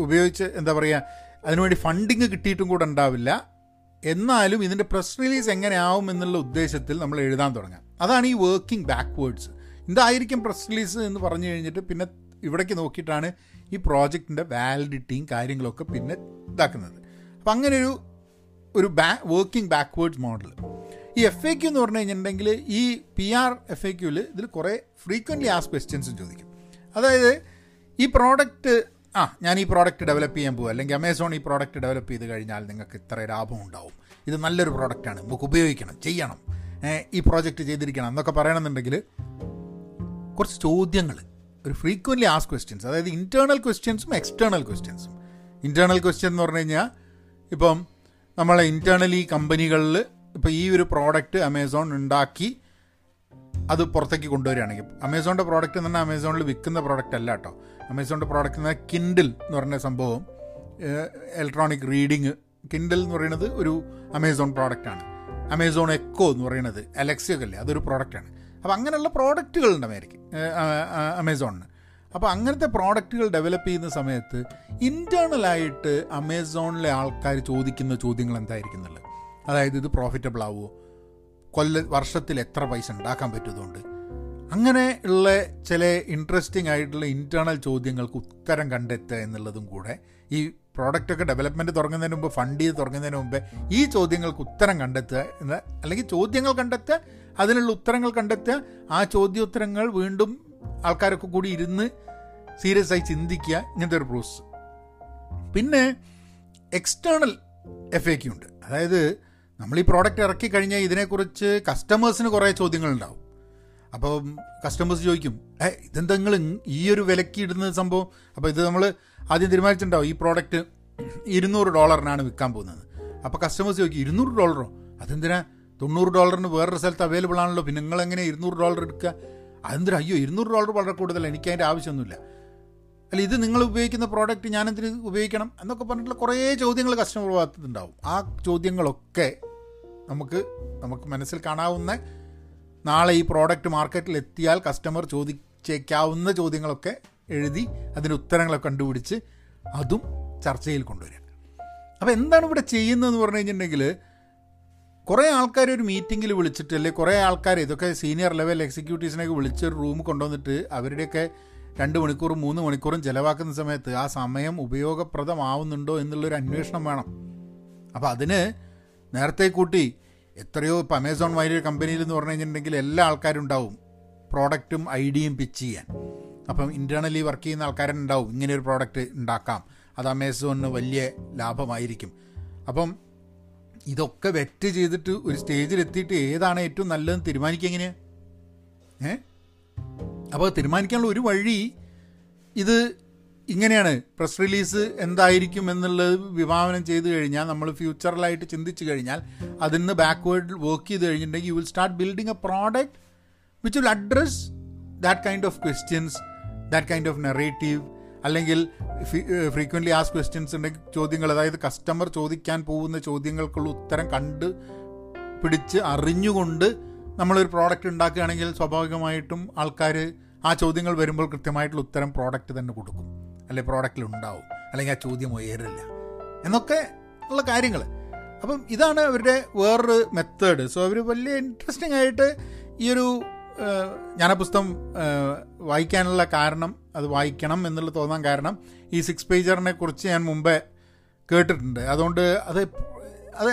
ഉപയോഗിച്ച് എന്താ പറയുക അതിനുവേണ്ടി ഫണ്ടിങ് കിട്ടിയിട്ടും കൂടെ ഉണ്ടാവില്ല. എന്നാലും ഇതിന്റെ പ്രസ് റിലീസ് എങ്ങനെയാവും എന്നുള്ള ഉദ്ദേശത്തിൽ നമ്മൾ എഴുതാൻ തുടങ്ങാം. അതാണ് ഈ വർക്കിംഗ് ബാക്ക്വേർഡ്സ് ഇതായിരിക്കും പ്രസ് റിലീസ് എന്ന് പറഞ്ഞു കഴിഞ്ഞിട്ട് പിന്നെ ഇവിടേക്ക് നോക്കിയിട്ടാണ് ഈ പ്രോജക്റ്റിന്റെ വാലിഡിറ്റിയും കാര്യങ്ങളൊക്കെ പിന്നെ ഇതാക്കുന്നത്. അപ്പം അങ്ങനെ ഒരു ഒരു ബാ വർക്കിംഗ് ബാക്ക്വേർഡ്സ് മോഡൽ ഈ എഫ് എ ക്യു എന്ന് പറഞ്ഞു കഴിഞ്ഞിട്ടുണ്ടെങ്കിൽ ഈ പി ആർ എഫ് എ ക്യൂവിൽ ഇതിൽ കുറേ ഫ്രീക്വന്റ്ലി ആസ് ക്വസ്റ്റ്യൻസും ചോദിക്കും. അതായത് ഈ പ്രോഡക്റ്റ് ആ ഞാൻ ഈ പ്രോഡക്റ്റ് ഡെവലപ്പ് ചെയ്യാൻ പോകും അല്ലെങ്കിൽ അമേസോൺ ഈ പ്രോഡക്റ്റ് ഡെവലപ്പ് ചെയ്ത് കഴിഞ്ഞാൽ നിങ്ങൾക്ക് ഇത്ര ലാഭം ഉണ്ടാവും. ഇത് നല്ലൊരു പ്രോഡക്റ്റാണ് നമുക്ക് ഉപയോഗിക്കണം ചെയ്യണം. ഈ പ്രോജക്റ്റ് ചെയ്തിരിക്കണം എന്നൊക്കെ പറയണമെന്നുണ്ടെങ്കിൽ കുറച്ച് ചോദ്യങ്ങൾ ഒരു ഫ്രീക്വന്റ്ലി ആസ് ക്വസ്റ്റ്യൻസ് അതായത് ഇന്റേർണൽ ക്വസ്റ്റ്യൻസും എക്സ്റ്റേണൽ ക്വസ്റ്റ്യൻസും ഇന്റേർണൽ ക്വസ്റ്റ്യൻ എന്ന് പറഞ്ഞു കഴിഞ്ഞാൽ ഇപ്പം നമ്മളെ ഇന്റേർണലി കമ്പനികളിൽ ഇപ്പോൾ ഈ ഒരു പ്രോഡക്റ്റ് അമേസോൺ ഉണ്ടാക്കി അത് പുറത്തേക്ക് കൊണ്ടുവരികയാണെങ്കിൽ അമേസോണിന്റെ പ്രോഡക്റ്റ് എന്ന് പറഞ്ഞാൽ അമേസോണിൽ വിൽക്കുന്ന പ്രോഡക്റ്റ് അല്ല കേട്ടോ. അമേസോണിന്റെ പ്രോഡക്റ്റ് എന്ന് പറഞ്ഞാൽ കിൻഡിൽ എന്ന് പറഞ്ഞ സംഭവം ഇലക്ട്രോണിക് റീഡിങ് കിൻഡിൽ എന്ന് പറയുന്നത് ഒരു അമേസോൺ പ്രോഡക്റ്റാണ് അമേസോൺ എക്കോ എന്ന് പറയുന്നത് അലക്സിയൊക്കെ അല്ലേ അതൊരു പ്രോഡക്റ്റാണ് അപ്പോൾ അങ്ങനെയുള്ള പ്രോഡക്റ്റുകളുണ്ട് അമേരിക്ക അമേസോണിന് അപ്പോൾ അങ്ങനത്തെ പ്രോഡക്റ്റുകൾ ഡെവലപ്പ് ചെയ്യുന്ന സമയത്ത് ഇന്റേർണലായിട്ട് അമേസോണിലെ ആൾക്കാർ ചോദിക്കുന്ന ചോദ്യങ്ങൾ എന്തായിരിക്കും എന്നുള്ളത്? അതായത് ഇത് പ്രോഫിറ്റബിൾ ആവുമോ കൊല്ല വർഷത്തിൽ എത്ര പൈസ ഉണ്ടാക്കാൻ പറ്റുന്നതുകൊണ്ട്. അങ്ങനെ ഉള്ള ചില ഇൻട്രസ്റ്റിംഗ് ആയിട്ടുള്ള ഇന്റേർണൽ ചോദ്യങ്ങൾക്ക് ഉത്തരം കണ്ടെത്തുക എന്നുള്ളതും കൂടെ ഈ പ്രോഡക്റ്റൊക്കെ ഡെവലപ്മെന്റ് തുടങ്ങുന്നതിന് മുമ്പ് ഫണ്ട് ചെയ്ത് തുടങ്ങുന്നതിന് മുമ്പ് ഈ ചോദ്യങ്ങൾക്ക് ഉത്തരം കണ്ടെത്തുക എന്ന് അല്ലെങ്കിൽ ചോദ്യങ്ങൾ കണ്ടെത്തുക അതിനുള്ള ഉത്തരങ്ങൾ കണ്ടെത്തുക ആ ചോദ്യോത്തരങ്ങൾ വീണ്ടും ആൾക്കാരൊക്കെ കൂടി ഇരുന്ന് സീരിയസ് ആയി ചിന്തിക്കുക ഇങ്ങനത്തെ ഒരു പ്രോസസ്സ് പിന്നെ എക്സ്റ്റേണൽ എഫ് എ ഉണ്ട്. അതായത് നമ്മൾ ഈ പ്രോഡക്റ്റ് ഇറക്കി കഴിഞ്ഞാൽ ഇതിനെക്കുറിച്ച് കസ്റ്റമേഴ്സിന് കുറേ ചോദ്യങ്ങളുണ്ടാവും. അപ്പോൾ കസ്റ്റമേഴ്സ് ചോദിക്കും ഏ ഇതെന്താ നിങ്ങൾ ഈ ഒരു വിലക്ക് ഇടുന്ന സംഭവം? അപ്പോൾ ഇത് നമ്മൾ ആദ്യം തീരുമാനിച്ചിട്ടുണ്ടാവും ഈ പ്രോഡക്റ്റ് ഇരുന്നൂറ് ഡോളറിനാണ് വിൽക്കാൻ പോകുന്നത്. അപ്പോൾ കസ്റ്റമേഴ്സ് ചോദിക്കും ഇരുന്നൂറ് ഡോളറോ? അതെന്തിനാ? തൊണ്ണൂറ് ഡോളറിന് വേറൊരു സ്ഥലത്ത് അവൈലബിൾ ആണല്ലോ പിന്നെ നിങ്ങൾ എങ്ങനെ ഇരുന്നൂറ് ഡോളർ എടുക്കുക അതെന്തിനാ? അയ്യോ ഇരുന്നൂറ് ഡോളർ വളരെ കൂടുതലാണ് എനിക്ക് അതിന്റെ ആവശ്യമൊന്നുമില്ല. അല്ല ഇത് നിങ്ങൾ ഉപയോഗിക്കുന്ന പ്രോഡക്റ്റ് ഞാനെന്തിന് ഉപയോഗിക്കണം എന്നൊക്കെ പറഞ്ഞിട്ടുള്ള കുറേ ചോദ്യങ്ങൾ കസ്റ്റമർ ഭാഗത്തുണ്ടാവും ആ ചോദ്യങ്ങളൊക്കെ നമുക്ക് നമുക്ക് മനസ്സിൽ കാണാവുന്ന നാളെ ഈ പ്രോഡക്റ്റ് മാർക്കറ്റിൽ എത്തിയാൽ കസ്റ്റമർ ചോദിച്ചേക്കാവുന്ന ചോദ്യങ്ങളൊക്കെ എഴുതി അതിന് ഉത്തരങ്ങളൊക്കെ കണ്ടുപിടിച്ച് അതും ചർച്ചയിൽ കൊണ്ടുവരിക. അപ്പോൾ എന്താണ് ഇവിടെ ചെയ്യുന്നതെന്ന് പറഞ്ഞു കഴിഞ്ഞിട്ടുണ്ടെങ്കിൽ കുറേ ആൾക്കാർ ഒരു മീറ്റിങ്ങിൽ വിളിച്ചിട്ട് അല്ലെങ്കിൽ കുറേ ആൾക്കാർ ഇതൊക്കെ സീനിയർ ലെവൽ എക്സിക്യൂട്ടീവ്സിനെയൊക്കെ വിളിച്ച് ഒരു റൂം കൊണ്ടുവന്നിട്ട് അവരുടെയൊക്കെ രണ്ട് മണിക്കൂറും മൂന്ന് മണിക്കൂറും ചിലവാക്കുന്ന സമയത്ത് ആ സമയം ഉപയോഗപ്രദമാവുന്നുണ്ടോ എന്നുള്ളൊരു അന്വേഷണം വേണം. അപ്പോൾ അതിന് നേരത്തെ കൂട്ടി എത്രയോ ഇപ്പോൾ അമേസോൺ വലിയ കമ്പനിയിൽ എന്ന് പറഞ്ഞു കഴിഞ്ഞിട്ടുണ്ടെങ്കിൽ എല്ലാ ആൾക്കാരും ഉണ്ടാവും പ്രോഡക്റ്റും ഐഡിയയും പിച്ച് ചെയ്യാൻ. അപ്പം ഇന്റേർണലി വർക്ക് ചെയ്യുന്ന ആൾക്കാരുണ്ടാവും. ഇങ്ങനെ ഒരു പ്രോഡക്റ്റ് ഉണ്ടാക്കാം. അത് അമേസോണിന് വലിയ ലാഭമായിരിക്കും. അപ്പം ഇതൊക്കെ വെറ്റ് ചെയ്തിട്ട് ഒരു സ്റ്റേജിൽ എത്തിയിട്ട് ഏതാണ് ഏറ്റവും നല്ലതെന്ന് തീരുമാനിക്കുക എങ്ങനെയാണ് ഏ? അപ്പോൾ തീരുമാനിക്കാനുള്ള ഒരു വഴി ഇത് ഇങ്ങനെയാണ്. പ്രസ് റിലീസ് എന്തായിരിക്കും എന്നുള്ളത് വിഭാവനം ചെയ്ത് കഴിഞ്ഞാൽ നമ്മൾ ഫ്യൂച്ചറിലായിട്ട് ചിന്തിച്ചു കഴിഞ്ഞാൽ അതിൽ നിന്ന് ബാക്ക്വേർഡ് വർക്ക് ചെയ്ത് കഴിഞ്ഞിട്ടുണ്ടെങ്കിൽ you will start building a product which will address that kind of questions that kind of narrative അല്ലെങ്കിൽ ഫ്രീക്വന്റ്ലി ആസ് ക്വസ്റ്റ്യൻസ് ഉണ്ടെങ്കിൽ ചോദ്യങ്ങൾ അതായത് കസ്റ്റമർ ചോദിക്കാൻ പോകുന്ന ചോദ്യങ്ങൾക്കുള്ള ഉത്തരം കണ്ട് പിടിച്ച് അറിഞ്ഞുകൊണ്ട് നമ്മളൊരു പ്രോഡക്റ്റ് ഉണ്ടാക്കുകയാണെങ്കിൽ സ്വാഭാവികമായിട്ടും ആൾക്കാർ ആ ചോദ്യങ്ങൾ വരുമ്പോൾ കൃത്യമായിട്ടുള്ള ഉത്തരം പ്രോഡക്റ്റ് തന്നെ കൊടുക്കും. അല്ലെങ്കിൽ പ്രോഡക്റ്റിൽ ഉണ്ടാവും. അല്ലെങ്കിൽ ആ ചോദ്യം ഉയരില്ല. എന്നൊക്കെ ഉള്ള കാര്യങ്ങൾ. അപ്പം ഇതാണ് അവരുടെ വേറൊരു മെത്തേഡ് സോ അവർ വലിയ ഇൻട്രസ്റ്റിംഗ് ആയിട്ട് ഈ ഒരു ഞാൻ ആ പുസ്തകം വായിക്കാനുള്ള കാരണം അത് വായിക്കണം എന്നുള്ള തോന്നാൻ കാരണം ഈ സിക്സ് പേജറിനെ കുറിച്ച് ഞാൻ മുമ്പേ കേട്ടിട്ടുണ്ട്. അതുകൊണ്ട് അത് അത്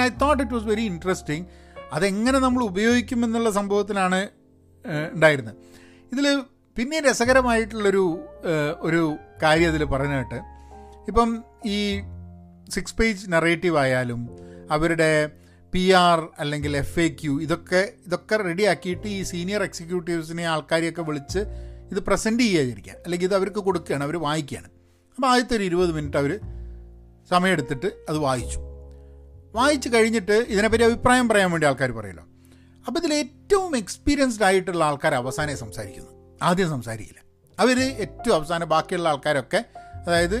I thought it was very interesting അതെങ്ങനെ നമ്മൾ ഉപയോഗിക്കും എന്നുള്ള സംഭവത്തിലാണ് ഉണ്ടായിരുന്നത്. ഇതിൽ പിന്നെ രസകരമായിട്ടുള്ളൊരു ഒരു കാര്യം അതിൽ പറഞ്ഞിട്ട് ഇപ്പം ഈ സിക്സ് പേജ് നറേറ്റീവ് ആയാലും അവരുടെ പി ആർ അല്ലെങ്കിൽ എഫ് എ ക്യു ഇതൊക്കെ ഇതൊക്കെ റെഡിയാക്കിയിട്ട് ഈ സീനിയർ എക്സിക്യൂട്ടീവ്സിനെ ആൾക്കാരെയൊക്കെ വിളിച്ച് ഇത് പ്രസന്റ് ചെയ്യാതിരിക്കുക അല്ലെങ്കിൽ ഇത് അവർക്ക് കൊടുക്കുകയാണ് അവർ വായിക്കുകയാണ്. അപ്പോൾ ആദ്യത്തെ ഒരു ഇരുപത് മിനിറ്റ് അവർ സമയമെടുത്തിട്ട് അത് വായിച്ചു. വായിച്ചു കഴിഞ്ഞിട്ട് ഇതിനെപ്പറ്റി അഭിപ്രായം പറയാൻ വേണ്ടി ആൾക്കാർ പറയുമല്ലോ അപ്പോൾ ഇതിൽ ഏറ്റവും എക്സ്പീരിയൻസ്ഡ് ആയിട്ടുള്ള ആൾക്കാർ അവസാനം സംസാരിക്കുന്നു. ആദ്യം സംസാരിക്കില്ല. അവർ ഏറ്റവും അവസാനം ബാക്കിയുള്ള ആൾക്കാരൊക്കെ അതായത്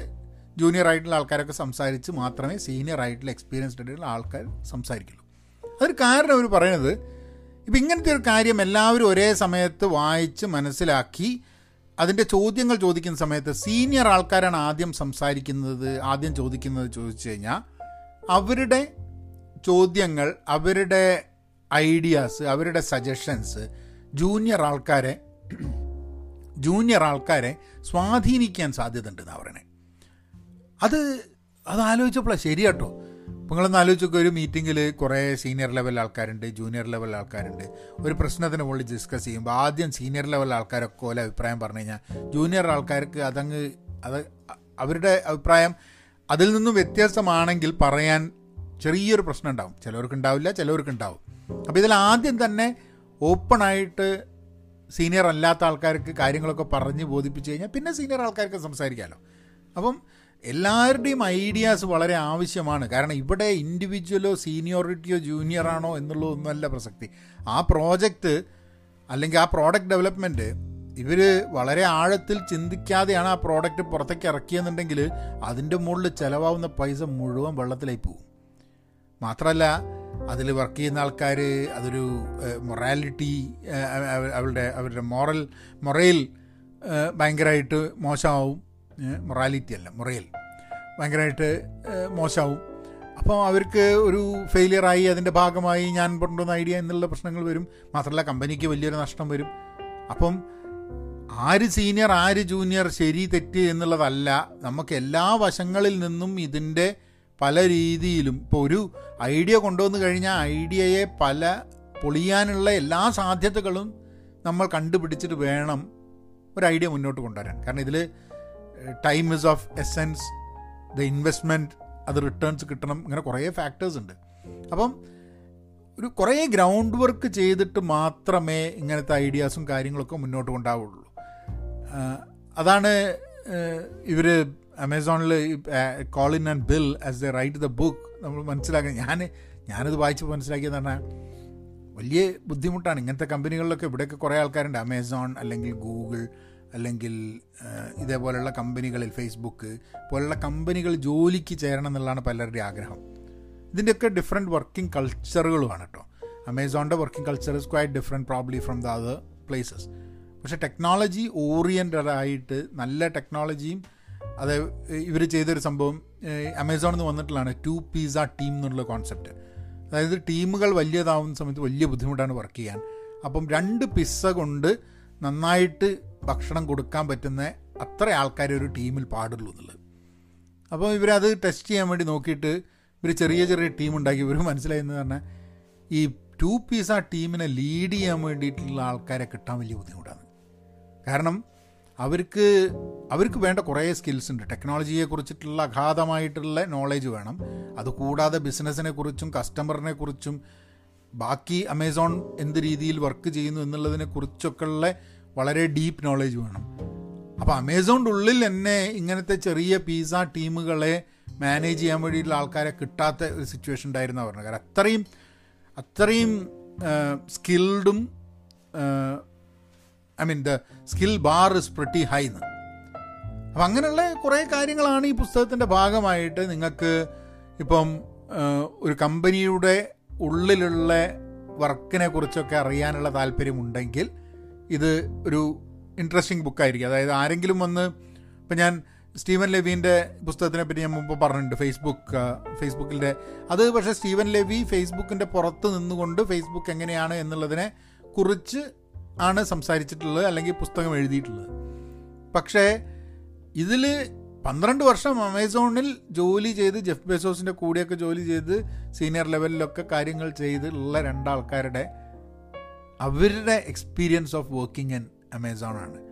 ജൂനിയർ ആയിട്ടുള്ള ആൾക്കാരൊക്കെ സംസാരിച്ച് മാത്രമേ സീനിയർ ആയിട്ടുള്ള എക്സ്പീരിയൻസ്ഡ് ആയിട്ടുള്ള ആൾക്കാർ സംസാരിക്കുള്ളൂ. അതൊരു കാരണം അവർ പറയുന്നത് ഇപ്പം ഇങ്ങനത്തെ ഒരു കാര്യം എല്ലാവരും ഒരേ സമയത്ത് വായിച്ച് മനസ്സിലാക്കി അതിന്റെ ചോദ്യങ്ങൾ ചോദിക്കുന്ന സമയത്ത് സീനിയർ ആൾക്കാരാണ് ആദ്യം സംസാരിക്കുന്നത് ആദ്യം ചോദിക്കുന്നത് ചോദിച്ചു കഴിഞ്ഞാൽ അവരുടെ ചോദ്യങ്ങൾ അവരുടെ ഐഡിയാസ് അവരുടെ സജഷൻസ് ജൂനിയർ ആൾക്കാരെ ജൂനിയർ ആൾക്കാരെ സ്വാധീനിക്കാൻ സാധ്യത ഉണ്ടെന്നാണ് പറയണേ. അത് അത് ആലോചിച്ചപ്പോഴാണ് ശരി ശരിയാട്ടോ നിങ്ങളൊന്ന് ആലോചിച്ചൊക്കെ ഒരു മീറ്റിങ്ങിൽ കുറേ സീനിയർ ലെവൽ ആൾക്കാരുണ്ട് ജൂനിയർ ലെവൽ ആൾക്കാരുണ്ട്. ഒരു പ്രശ്നത്തിന് മുകളിൽ ഡിസ്കസ് ചെയ്യുമ്പോൾ ആദ്യം സീനിയർ ലെവൽ ആൾക്കാരൊക്കെ പോലെ അഭിപ്രായം പറഞ്ഞു കഴിഞ്ഞാൽ ജൂനിയർ ആൾക്കാർക്ക് അതങ്ങ് അത് അവരുടെ അഭിപ്രായം അതിൽ നിന്നും വ്യത്യസ്തമാണെങ്കിൽ പറയാൻ ചെറിയൊരു പ്രശ്നം ഉണ്ടാവും. ചിലവർക്ക് ഉണ്ടാവില്ല ചിലവർക്ക് ഉണ്ടാവും. അപ്പോൾ ഇതിൽ ആദ്യം തന്നെ ഓപ്പണായിട്ട് സീനിയർ അല്ലാത്ത ആൾക്കാർക്ക് കാര്യങ്ങളൊക്കെ പറഞ്ഞ് ബോധിപ്പിച്ച് കഴിഞ്ഞാൽ പിന്നെ സീനിയർ ആൾക്കാർക്ക് സംസാരിക്കാമല്ലോ അപ്പം എല്ലാവരുടെയും ഐഡിയാസ് വളരെ ആവശ്യമാണ്. കാരണം ഇവിടെ ഇൻഡിവിജ്വലോ സീനിയോറിറ്റിയോ ജൂനിയറാണോ എന്നുള്ളതൊന്നുമല്ല പ്രസക്തി. ആ പ്രോജക്റ്റ് അല്ലെങ്കിൽ ആ പ്രോഡക്റ്റ് ഡെവലപ്മെന്റ് ഇവർ വളരെ ആഴത്തിൽ ചിന്തിക്കാതെയാണ് ആ പ്രോഡക്റ്റ് പുറത്തേക്ക് ഇറക്കിയെന്നുണ്ടെങ്കിൽ അതിന്റെ മുകളിൽ ചിലവാകുന്ന പൈസ മുഴുവൻ വെള്ളത്തിലായി പോകും. മാത്രമല്ല അതിൽ വർക്ക് ചെയ്യുന്ന ആൾക്കാർ അതൊരു മൊറാലിറ്റി അവരുടെ അവരുടെ മോറൽ മൊറയിൽ ഭയങ്കരമായിട്ട് മോശമാവും. മൊറാലിറ്റി അല്ല മൊറയിൽ ഭയങ്കരമായിട്ട് മോശമാവും. അപ്പോൾ അവർക്ക് ഒരു ഫെയിലിയറായി അതിന്റെ ഭാഗമായി ഞാൻ കൊണ്ടുവന്ന ഐഡിയ എന്നുള്ള പ്രശ്നങ്ങൾ വരും. മാത്രമല്ല കമ്പനിക്ക് വലിയൊരു നഷ്ടം വരും. അപ്പം ആര് സീനിയർ ആര് ജൂനിയർ ശരി തെറ്റ് എന്നുള്ളതല്ല. നമുക്ക് എല്ലാ വശങ്ങളിൽ നിന്നും ഇതിന്റെ പല രീതിയിലും ഇപ്പോൾ ഒരു ഐഡിയ കൊണ്ടുവന്നു കഴിഞ്ഞാൽ ഐഡിയയെ പല പൊളിയാനുള്ള എല്ലാ സാധ്യതകളും നമ്മൾ കണ്ടുപിടിച്ചിട്ട് വേണം ഒരു ഐഡിയ മുന്നോട്ട് കൊണ്ടുവരാൻ. കാരണം ഇതിൽ time is of essence the investment അത് റിട്ടേൺസ് കിട്ടണം ഇങ്ങനെ കുറേ ഫാക്ടേഴ്സ് ഉണ്ട്. അപ്പം ഒരു കുറേ ഗ്രൗണ്ട് വർക്ക് ചെയ്തിട്ട് മാത്രമേ ഇങ്ങനത്തെ ഐഡിയാസും കാര്യങ്ങളൊക്കെ മുന്നോട്ട് കൊണ്ടാവുള്ളൂ. അതാണ് ഇവർ അമേസോണിൽ Colin and Bill as the write the book നമ്മൾ മനസ്സിലാക്കാൻ ഞാൻ ഞാനത് വായിച്ച് മനസ്സിലാക്കിയെന്ന് പറഞ്ഞാൽ വലിയ ബുദ്ധിമുട്ടാണ്. ഇങ്ങനത്തെ കമ്പനികളിലൊക്കെ ഇവിടെയൊക്കെ കുറേ ആൾക്കാരുണ്ട്. അമേസോൺ അല്ലെങ്കിൽ ഗൂഗിൾ അല്ലെങ്കിൽ ഇതേപോലെയുള്ള കമ്പനികളിൽ ഫേസ്ബുക്ക് പോലുള്ള കമ്പനികൾ ജോലിക്ക് ചേരണം എന്നുള്ളതാണ് പലരുടെയും ആഗ്രഹം. ഇതിന്റെയൊക്കെ ഡിഫറെന്റ് വർക്കിംഗ് കൾച്ചറുകളുമാണ് കേട്ടോ അമേസോണിന്റെ working culture is quite different probably from the other places പക്ഷേ ടെക്നോളജി ഓറിയന്റഡ് ആയിട്ട് നല്ല ടെക്നോളജിയും അത് ഇവർ ചെയ്തൊരു സംഭവം അമേസോണിൽ നിന്ന് വന്നിട്ടുള്ളതാണ് ടു പിസ ടീം എന്നുള്ള കോൺസെപ്റ്റ്. അതായത് ടീമുകൾ വലിയതാവുന്ന സമയത്ത് വലിയ ബുദ്ധിമുട്ടാണ് വർക്ക് ചെയ്യാൻ. അപ്പം രണ്ട് പിസ്സ കൊണ്ട് നന്നായിട്ട് ഭക്ഷണം കൊടുക്കാൻ പറ്റുന്ന അത്ര ആൾക്കാർ ഒരു ടീമിൽ പാടുള്ളൂ എന്നുള്ളത്. അപ്പോൾ ഇവരത് ടെസ്റ്റ് ചെയ്യാൻ വേണ്ടി നോക്കിയിട്ട് ഇവർ ചെറിയ ചെറിയ ടീം ഉണ്ടാക്കി. ഇവർ മനസ്സിലായെന്ന് പറഞ്ഞാൽ ഈ ടു പീസ് ആ ടീമിനെ ലീഡ് ചെയ്യാൻ വേണ്ടിയിട്ടുള്ള ആൾക്കാരെ കിട്ടാൻ വലിയ ബുദ്ധിമുട്ടാണ്. കാരണം അവർക്ക് അവർക്ക് വേണ്ട കുറേ സ്കിൽസ് ഉണ്ട്. ടെക്നോളജിയെ കുറിച്ചിട്ടുള്ള അഗാധമായിട്ടുള്ള നോളേജ് വേണം. അതുകൂടാതെ ബിസിനസ്സിനെ കുറിച്ചും കസ്റ്റമറിനെ കുറിച്ചും ബാക്കി അമേസോൺ എന്ത് രീതിയിൽ വർക്ക് ചെയ്യുന്നു എന്നുള്ളതിനെ കുറിച്ചൊക്കെയുള്ള വളരെ ഡീപ്പ് നോളേജ് വേണം. അപ്പോൾ അമേസോണിന്റെ ഉള്ളിൽ തന്നെ ഇങ്ങനത്തെ ചെറിയ പിസ ടീമുകളെ മാനേജ് ചെയ്യാൻ വേണ്ടിയിട്ടുള്ള ആൾക്കാരെ കിട്ടാത്ത ഒരു സിറ്റുവേഷൻ ഉണ്ടായിരുന്ന പറഞ്ഞത് കാരണം അത്രയും അത്രയും സ്കിൽഡും I mean the skill bar is pretty high എന്ന്. അപ്പം അങ്ങനെയുള്ള കുറേ കാര്യങ്ങളാണ് ഈ പുസ്തകത്തിന്റെ ഭാഗമായിട്ട് നിങ്ങൾക്ക് ഇപ്പം ഒരു കമ്പനിയുടെ ഉള്ളിലുള്ള വർക്കിനെ കുറിച്ചൊക്കെ അറിയാനുള്ള താല്പര്യമുണ്ടെങ്കിൽ ഇത് ഒരു ഇൻട്രസ്റ്റിംഗ് ബുക്കായിരിക്കും അതായത് ആരെങ്കിലും വന്ന് ഇപ്പം ഞാൻ സ്റ്റീവൻ ലെവീന്റെ പുസ്തകത്തിനെ പറ്റി ഞാൻ മുമ്പ് പറഞ്ഞിട്ടുണ്ട് ഫേസ്ബുക്ക് ഫേസ്ബുക്കിന്റെ അത് പക്ഷേ സ്റ്റീവൻ ലെവി ഫേസ്ബുക്കിന്റെ പുറത്ത് നിന്നുകൊണ്ട് ഫേസ്ബുക്ക് എങ്ങനെയാണ് എന്നുള്ളതിനെ കുറിച്ച് ആണ് സംസാരിച്ചിട്ടുള്ളത് അല്ലെങ്കിൽ പുസ്തകം എഴുതിയിട്ടുള്ളത്. പക്ഷേ ഇതിൽ പന്ത്രണ്ട് വർഷം അമേസോണിൽ ജോലി ചെയ്ത് ജെഫ് ബെസോസിന്റെ കൂടെയൊക്കെ ജോലി ചെയ്ത് സീനിയർ ലെവലിലൊക്കെ കാര്യങ്ങൾ ചെയ്തുള്ള രണ്ടാൾക്കാരുടെ അവരുടെ experience of working in Amazon ആണ്.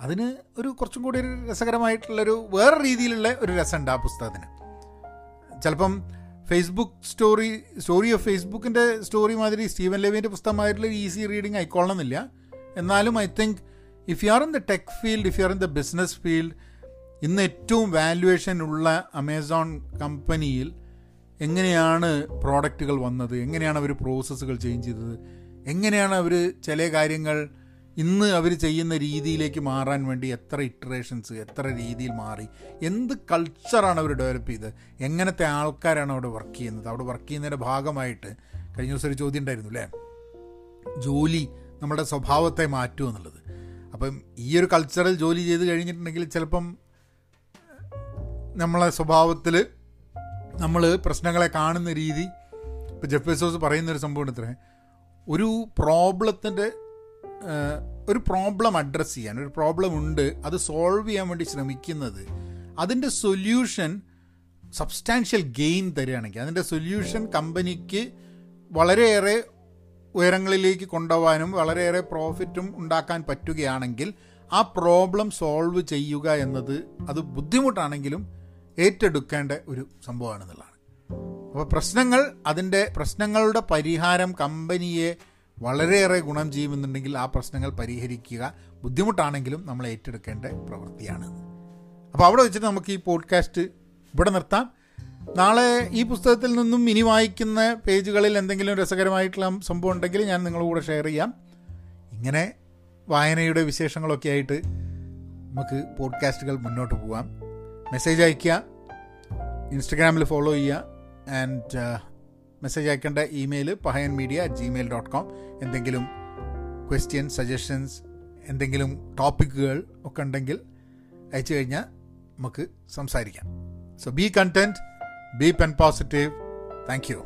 അതിന് ഒരു കുറച്ചും കൂടി ഒരു രസകരമായിട്ടുള്ളൊരു വേറെ രീതിയിലുള്ള ഒരു രസമുണ്ട് ആ പുസ്തകത്തിന്. ചിലപ്പം ഫേസ്ബുക്ക് സ്റ്റോറി സ്റ്റോറി ഓഫ് ഫേസ്ബുക്കിന്റെ സ്റ്റോറി മാതിരി സ്റ്റീവൻ ലെവിന്റെ പുസ്തകമായിട്ടുള്ള ഈസി റീഡിങ് ആയിക്കോളണം ആയിക്കൊള്ളണമെന്നില്ല. എന്നാലും I think if you are in the tech field if you are in the business field ഇന്ന് ഏറ്റവും വാല്യുവേഷൻ ഉള്ള അമേസോൺ കമ്പനിയിൽ എങ്ങനെയാണ് പ്രോഡക്റ്റുകൾ വന്നത്? എങ്ങനെയാണ് അവർ പ്രോസസ്സുകൾ ചേഞ്ച് ചെയ്തത്? എങ്ങനെയാണ് അവർ ചില കാര്യങ്ങൾ ഇന്ന് അവർ ചെയ്യുന്ന രീതിയിലേക്ക് മാറാൻ വേണ്ടി എത്ര ഇറ്ററേഷൻസ് എത്ര രീതിയിൽ മാറി എന്ത് കൾച്ചറാണ് അവർ ഡെവലപ്പ് ചെയ്തത് എങ്ങനത്തെ ആൾക്കാരാണ് അവിടെ വർക്ക് ചെയ്യുന്നത്? അവിടെ വർക്ക് ചെയ്യുന്നതിന്റെ ഭാഗമായിട്ട് കഴിഞ്ഞ ദിവസം ഒരു ചോദ്യം ഉണ്ടായിരുന്നു അല്ലേ? ജോലി നമ്മുടെ സ്വഭാവത്തെ മാറ്റുമോ എന്നുള്ളത്. അപ്പം ഈ ഒരു കൾച്ചറിൽ ജോലി ചെയ്ത് കഴിഞ്ഞിട്ടുണ്ടെങ്കിൽ ചിലപ്പം നമ്മളെ സ്വഭാവത്തിൽ നമ്മൾ പ്രശ്നങ്ങളെ കാണുന്ന രീതി ഇപ്പോൾ ജെഫ് ബെസോസ് പറയുന്നൊരു സംഭവം ഇത്രേ ഒരു പ്രോബ്ലത്തിന്റെ ഒരു പ്രോബ്ലം അഡ്രസ്സ് ചെയ്യാൻ ഒരു പ്രോബ്ലം ഉണ്ട് അത് സോൾവ് ചെയ്യാൻ വേണ്ടി ശ്രമിക്കുന്നത് അതിന്റെ സൊല്യൂഷൻ സബ്സ്റ്റാൻഷ്യൽ ഗെയിൻ തരികയാണെങ്കിൽ അതിന്റെ സൊല്യൂഷൻ കമ്പനിക്ക് വളരെയേറെ ഉയരങ്ങളിലേക്ക് കൊണ്ടുപോകാനും വളരെയേറെ പ്രോഫിറ്റും ഉണ്ടാക്കാൻ പറ്റുകയാണെങ്കിൽ ആ പ്രോബ്ലം സോൾവ് ചെയ്യുക എന്നത് അത് ബുദ്ധിമുട്ടാണെങ്കിലും ഏറ്റെടുക്കേണ്ട ഒരു സംഭവമാണെന്നുള്ളതാണ്. അപ്പോൾ പ്രശ്നങ്ങൾ അതിന്റെ പ്രശ്നങ്ങളുടെ പരിഹാരം കമ്പനിയെ വളരെയേറെ ഗുണം ചെയ്യുമെന്നുണ്ടെങ്കിൽ ആ പ്രശ്നങ്ങൾ പരിഹരിക്കുക. ബുദ്ധിമുട്ടാണെങ്കിലും നമ്മൾ ഏറ്റെടുക്കേണ്ട പ്രവൃത്തിയാണ്. അപ്പോൾ അവിടെ വെച്ചിട്ട് നമുക്ക് ഈ പോഡ്കാസ്റ്റ് ഇവിടെ നിർത്താം. നാളെ ഈ പുസ്തകത്തിൽ നിന്നും ഇനി വായിക്കുന്ന പേജുകളിൽ എന്തെങ്കിലും രസകരമായിട്ടുള്ള സംഭവം ഉണ്ടെങ്കിൽ ഞാൻ നിങ്ങളുടെ കൂടെ ഷെയർ ചെയ്യാം. ഇങ്ങനെ വായനയുടെ വിശേഷങ്ങളൊക്കെ ആയിട്ട് നമുക്ക് പോഡ്കാസ്റ്റുകൾ മുന്നോട്ട് പോകാം മെസ്സേജ് അയയ്ക്കുക. ഇൻസ്റ്റഗ്രാമിൽ ഫോളോ ചെയ്യുക. ആൻഡ് മെസ്സേജ് അയക്കേണ്ട email Pahayan media at Gmail dot com എന്തെങ്കിലും ക്വസ്റ്റ്യൻ സജഷൻസ് എന്തെങ്കിലും ടോപ്പിക്കുകൾ ഒക്കെ ഉണ്ടെങ്കിൽ അയച്ചു കഴിഞ്ഞാൽ നമുക്ക് സംസാരിക്കാം. So be content be pen positive thank you